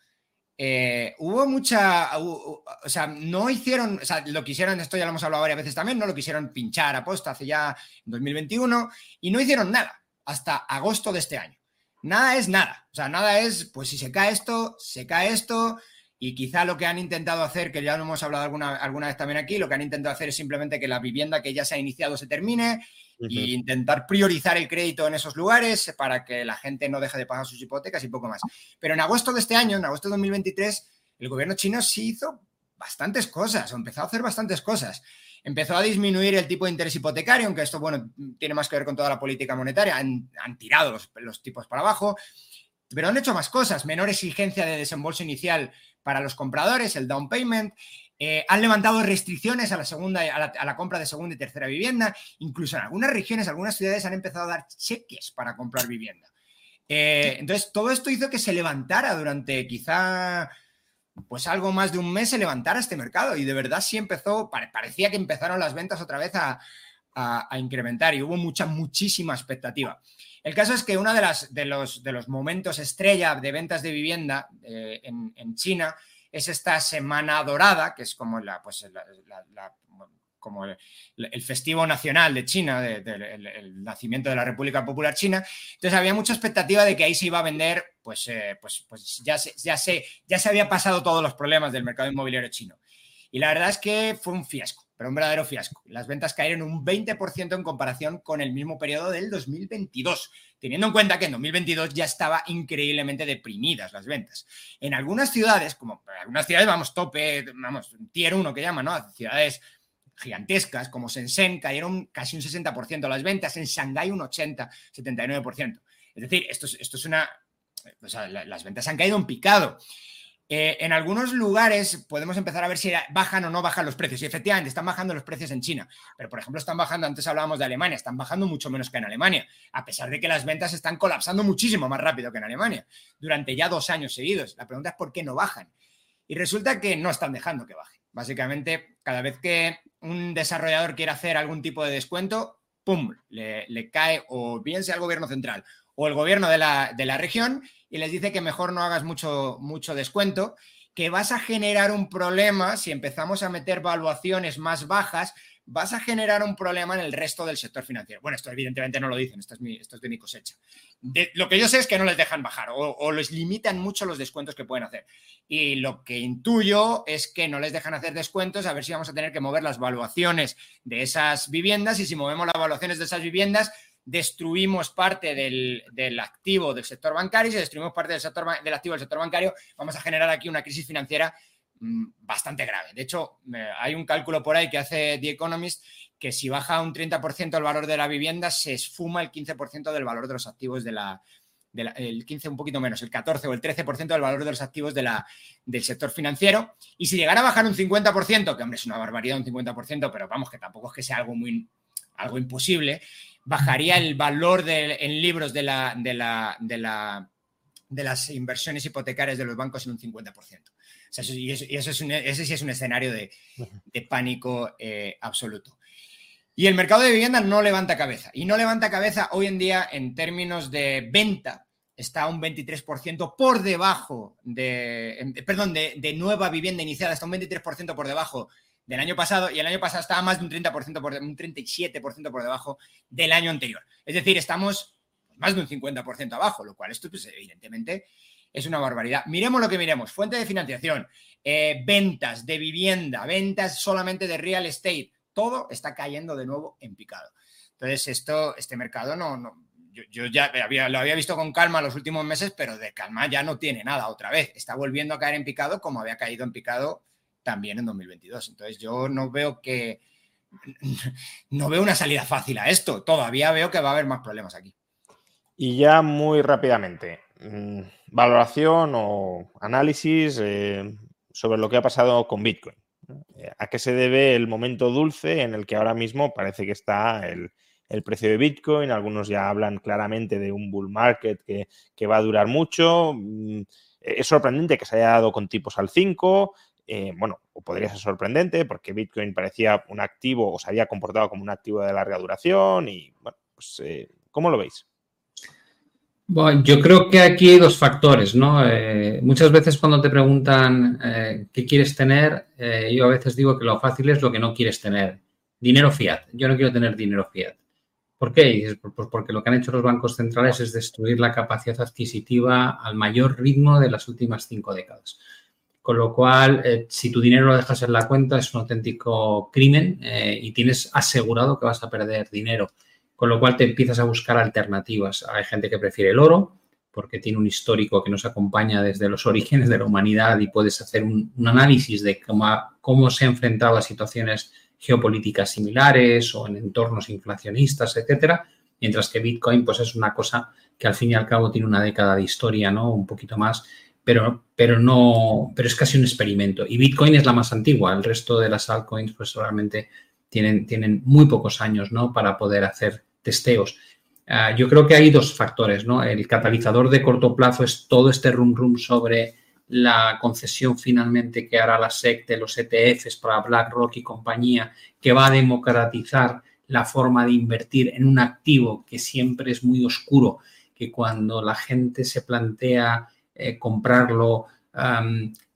eh, hubo mucha, o sea, no hicieron, o sea, lo quisieron, esto ya lo hemos hablado varias veces también, no lo quisieron pinchar a posta hace ya en 2021 y no hicieron nada hasta agosto de este año. Nada es nada, o sea, nada es, pues si se cae esto, se cae esto, y quizá lo que han intentado hacer, que ya lo hemos hablado alguna, alguna vez también aquí, lo que han intentado hacer es simplemente que la vivienda que ya se ha iniciado se termine e intentar priorizar el crédito en esos lugares para que la gente no deje de pagar sus hipotecas y poco más. Pero en agosto de este año, en agosto de 2023, el gobierno chino sí hizo bastantes cosas, o empezó a hacer bastantes cosas. Empezó a disminuir el tipo de interés hipotecario, aunque esto, bueno, tiene más que ver con toda la política monetaria, han, tirado los, tipos para abajo, pero han hecho más cosas, menor exigencia de desembolso inicial para los compradores, el down payment. Eh, han levantado restricciones a la, segunda, a la, compra de segunda y tercera vivienda. Incluso en algunas regiones, algunas ciudades han empezado a dar cheques para comprar vivienda. Eh, entonces, todo esto hizo que se levantara durante quizá pues algo más de un mes se levantara este mercado y de verdad sí empezó, parecía que empezaron las ventas otra vez a, incrementar y hubo mucha, muchísima expectativa. El caso es que uno de, las, de, los, de los momentos estrella de ventas de vivienda eh, en, China es esta Semana Dorada, que es como la, pues como el, festivo nacional de China, el, nacimiento de la República Popular China. Entonces había mucha expectativa de que ahí se iba a vender, pues, eh, pues, pues ya, se, ya, se, ya se había pasado todos los problemas del mercado inmobiliario chino. Y la verdad es que fue un fiasco pero un verdadero fiasco. Las ventas cayeron un 20% en comparación con el mismo periodo del 2022, teniendo en cuenta que en 2022 ya estaba increíblemente deprimidas las ventas. En algunas ciudades, como en algunas ciudades, vamos, tope, vamos, tier 1 que llaman, ¿no? Ciudades gigantescas como Shenzhen cayeron casi un 60% las ventas, en Shanghái un 80, 79%. Es decir, esto es, esto es una... O sea, las ventas han caído en picado. Eh, en algunos lugares podemos empezar a ver si bajan o no bajan los precios. Y efectivamente están bajando los precios en China. Pero, por ejemplo, están bajando, antes hablábamos de Alemania, están bajando mucho menos que en Alemania, a pesar de que las ventas están colapsando muchísimo más rápido que en Alemania, durante ya dos años seguidos. La pregunta es por qué no bajan. Y resulta que no están dejando que bajen. Básicamente, cada vez que un desarrollador quiere hacer algún tipo de descuento, ¡pum!, le, cae o bien sea el gobierno central o el gobierno de la, de la región y les dice que mejor no hagas mucho, mucho descuento, que vas a generar un problema si empezamos a meter valuaciones más bajas, vas a generar un problema en el resto del sector financiero. Bueno, esto evidentemente no lo dicen, esto es, esto es de mi cosecha. lo que yo sé es que no les dejan bajar o, o, les limitan mucho los descuentos que pueden hacer. Y lo que intuyo es que no les dejan hacer descuentos, a ver si vamos a tener que mover las valuaciones de esas viviendas y si movemos las valuaciones de esas viviendas, destruimos parte del, activo del sector bancario y si destruimos parte del, sector, del activo del sector bancario, vamos a generar aquí una crisis financiera bastante grave. De hecho, hay un cálculo por ahí que hace The Economist que si baja un 30% el valor de la vivienda, se esfuma el 15% del valor de los activos de la, el 15 un poquito menos, el 14 o el 13% del valor de los activos del sector financiero. Y si llegara a bajar un 50%, que hombre es una barbaridad un 50%, pero vamos, que tampoco es que sea algo muy algo imposible, bajaría el valor en libros de, la, de, la, de, la, de, las inversiones hipotecarias de los bancos en un 50%. Y eso, es ese sí es un escenario de, pánico eh, absoluto. Y el mercado de vivienda no levanta cabeza. Y no levanta cabeza hoy en día en términos de venta. Está un 23% por debajo de, perdón, de, de nueva vivienda iniciada, está un 23% por debajo del año pasado y el año pasado estaba más de un 30%, por, un 37% por debajo del año anterior. Es decir, estamos más de un 50% abajo, lo cual esto pues, evidentemente es una barbaridad. Miremos lo que miremos, fuente de financiación, eh, ventas de vivienda, ventas solamente de real estate, todo está cayendo de nuevo en picado. Entonces, esto, este mercado no, no yo, ya lo había visto con calma los últimos meses, pero de calma ya no tiene nada otra vez. Está volviendo a caer en picado como había caído en picado también en 2022. Entonces yo no veo que, no veo una salida fácil a esto. Todavía veo que va a haber más problemas aquí. Y ya muy rápidamente, mm, valoración o análisis eh, sobre lo que ha pasado con Bitcoin. ¿A qué se debe el momento dulce en el que ahora mismo parece que está el, precio de Bitcoin? Algunos ya hablan claramente de un bull market que, va a durar mucho. Mm, es sorprendente que se haya dado con tipos al 5, eh, bueno, o podría ser sorprendente porque Bitcoin parecía un activo o se había comportado como un activo de larga duración y, bueno, pues, eh, ¿cómo lo veis? Bueno, yo creo que aquí hay dos factores, ¿no? Eh, muchas veces cuando te preguntan qué quieres tener, yo a veces digo que lo fácil es lo que no quieres tener. Dinero fiat. Yo no quiero tener dinero fiat. ¿Por qué? Pues porque lo que han hecho los bancos centrales es destruir la capacidad adquisitiva al mayor ritmo de las últimas cinco décadas. Con lo cual, eh, si tu dinero lo dejas en la cuenta, es un auténtico crimen eh, y tienes asegurado que vas a perder dinero. Con lo cual, te empiezas a buscar alternativas. Hay gente que prefiere el oro porque tiene un histórico que nos acompaña desde los orígenes de la humanidad y puedes hacer un, análisis de cómo, cómo se ha enfrentado a situaciones geopolíticas similares o en entornos inflacionistas, etcétera, mientras que Bitcoin pues es una cosa que al fin y al cabo tiene una década de historia, ¿no? Un poquito más pero, pero no, pero es casi un experimento. Y Bitcoin es la más antigua, el resto de las altcoins pues solamente tienen, tienen muy pocos años, ¿no? Para poder hacer testeos. Ah, yo creo que hay dos factores, ¿no? El catalizador de corto plazo es todo este rum rum sobre la concesión finalmente que hará la SEC de los ETFs para BlackRock y compañía, que va a democratizar la forma de invertir en un activo que siempre es muy oscuro, que cuando la gente se plantea eh, comprarlo.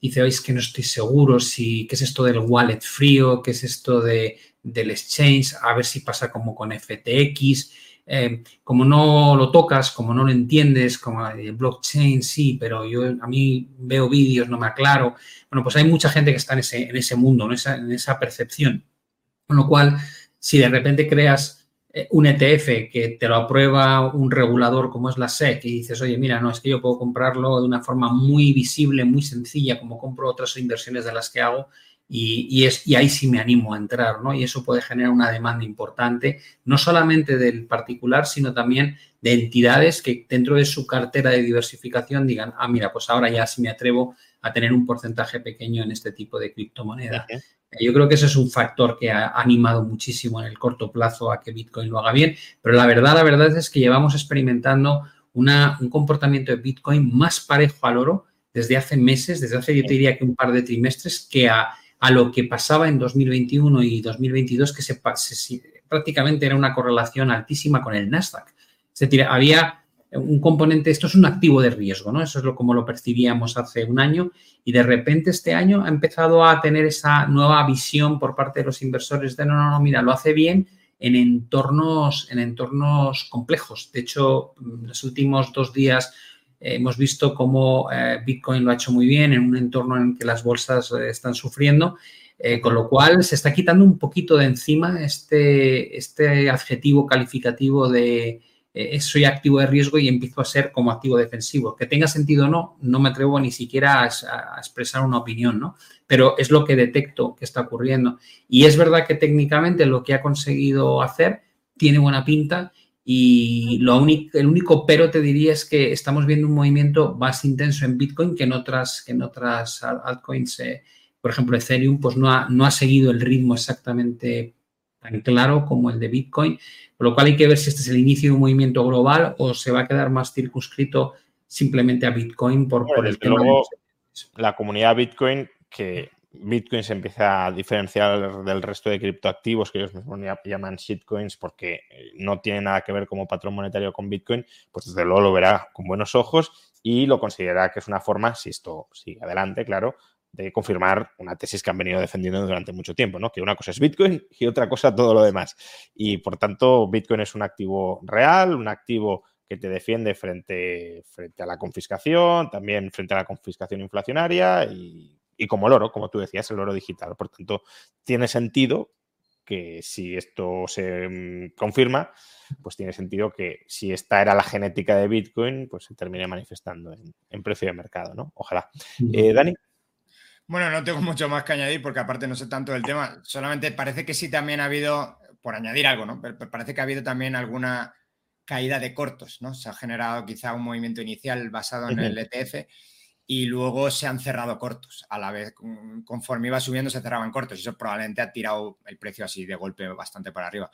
dice, oye, es que no estoy seguro si, qué es esto del wallet frío, qué es esto de, del exchange, a ver si pasa como con FTX. Eh, como no lo tocas, como no lo entiendes, como el blockchain sí, pero yo a mí veo vídeos, no me aclaro. Bueno, pues hay mucha gente que está en ese, en ese mundo, en esa, en esa percepción. Con lo cual, si de repente creas eh, un ETF que te lo aprueba un regulador como es la SEC y dices, oye, mira, no, es que yo puedo comprarlo de una forma muy visible, muy sencilla, como compro otras inversiones de las que hago, y, es, y ahí sí me animo a entrar, ¿no? Y eso puede generar una demanda importante, no solamente del particular, sino también de entidades que dentro de su cartera de diversificación digan, ah, mira, pues ahora ya sí me atrevo a tener un porcentaje pequeño en este tipo de criptomoneda. Yo creo que ese es un factor que ha animado muchísimo en el corto plazo a que Bitcoin lo haga bien, pero la verdad, la verdad es que llevamos experimentando una, un comportamiento de Bitcoin más parejo al oro desde hace meses, desde hace yo te diría que un par de trimestres, que a, a lo que pasaba en 2021 y 2022, que se, prácticamente era una correlación altísima con el Nasdaq. Había un componente, esto es un activo de riesgo, ¿no? Eso es lo como lo percibíamos hace un año y de repente este año ha empezado a tener esa nueva visión por parte de los inversores de no, no, no, mira, lo hace bien en entornos, en entornos complejos. De hecho, en los últimos dos días hemos visto cómo eh, Bitcoin lo ha hecho muy bien en un entorno en que las bolsas eh, están sufriendo. con lo cual se está quitando un poquito de encima este, este adjetivo calificativo de, eh, soy activo de riesgo y empiezo a ser como activo defensivo. Que tenga sentido o no, no me atrevo ni siquiera a, expresar una opinión, ¿no? Pero es lo que detecto que está ocurriendo. Y es verdad que técnicamente lo que ha conseguido hacer tiene buena pinta y lo único, el único pero te diría es que estamos viendo un movimiento más intenso en Bitcoin que en otras, que en otras altcoins. Eh, por ejemplo, Ethereum pues no ha, no ha seguido el ritmo exactamente tan claro como el de Bitcoin con lo cual hay que ver si este es el inicio de un movimiento global o se va a quedar más circunscrito simplemente a Bitcoin por, el tema La comunidad Bitcoin, que Bitcoin se empieza a diferenciar del resto de criptoactivos que ellos mismos llaman shitcoins porque eh, no tiene nada que ver como patrón monetario con Bitcoin, pues desde luego lo verá con buenos ojos y lo considerará que es una forma, si esto sigue adelante, claro, de confirmar una tesis que han venido defendiendo durante mucho tiempo, ¿no? Que una cosa es Bitcoin y otra cosa todo lo demás. Y por tanto, Bitcoin es un activo real, un activo que te defiende frente, frente a la confiscación, también frente a la confiscación inflacionaria y, y como el oro, como tú decías, el oro digital. Por tanto, tiene sentido que si esto se mm, confirma, pues tiene sentido que si esta era la genética de Bitcoin, pues se termine manifestando en, precio de mercado, ¿no? Ojalá. Eh, Dani. Bueno, no tengo mucho más que añadir porque aparte no sé tanto del tema. Solamente parece que sí también ha habido, por añadir algo, ¿no? Pero parece que ha habido también alguna caída de cortos, ¿no? Se ha generado quizá un movimiento inicial basado en el ETF y luego se han cerrado cortos. A la vez, conforme iba subiendo, se cerraban cortos y eso probablemente ha tirado el precio así de golpe bastante para arriba.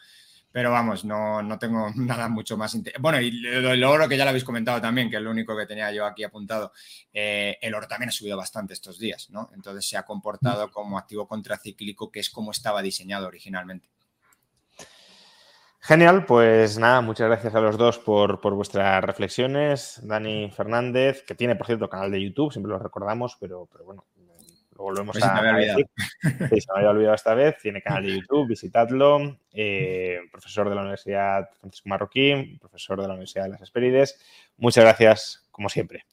Pero vamos, no, no tengo nada mucho más. Bueno, y el oro que ya lo habéis comentado también, que es lo único que tenía yo aquí apuntado. Eh, el oro también ha subido bastante estos días, ¿no? Entonces se ha comportado como activo contracíclico, que es como estaba diseñado originalmente. Genial, pues nada, muchas gracias a los dos por, vuestras reflexiones. Dani Fernández, que tiene, por cierto, canal de YouTube, siempre lo recordamos, pero, pero bueno, lo volvemos pues a, decir. Sí, se me había olvidado esta vez. Tiene canal de YouTube, visitadlo. Eh, profesor de la Universidad Francisco Marroquín, profesor de la Universidad de las Espérides. Muchas gracias, como siempre.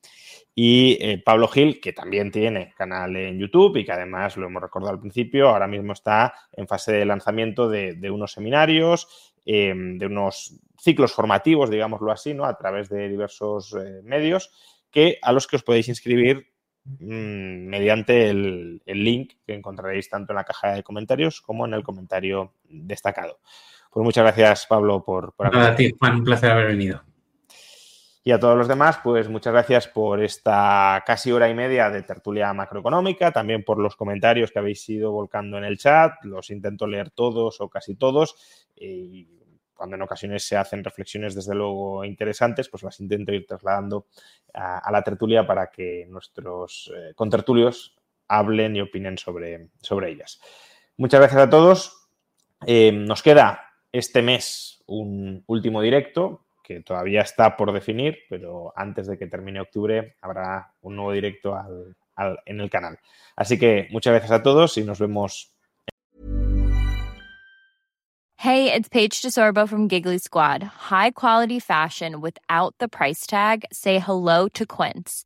Y eh, Pablo Gil, que también tiene canal en YouTube y que además lo hemos recordado al principio, ahora mismo está en fase de lanzamiento de unos seminarios Em, de unos ciclos formativos, digámoslo así, ¿no? a través de diversos eh, medios, que, a los que os podéis inscribir mm, mediante el, link que encontraréis tanto en la caja de comentarios como en el comentario destacado. Pues muchas gracias, Pablo, por... por Nada, a ti, Juan, un placer haber venido. Y a todos los demás, pues muchas gracias por esta casi hora y media de tertulia macroeconómica, también por los comentarios que habéis ido volcando en el chat, los intento leer todos o casi todos. Y cuando en ocasiones se hacen reflexiones desde luego interesantes, pues las intento ir trasladando a, la tertulia para que nuestros eh, contertulios hablen y opinen sobre, sobre ellas. Muchas gracias a todos. Eh, nos queda este mes un último directo que todavía está por definir, pero antes de que termine octubre habrá un nuevo directo en el canal. Así que muchas gracias a todos y nos vemos Hey, it's Paige DeSorbo from Giggly Squad. High quality fashion without the price tag. Say hello to Quince.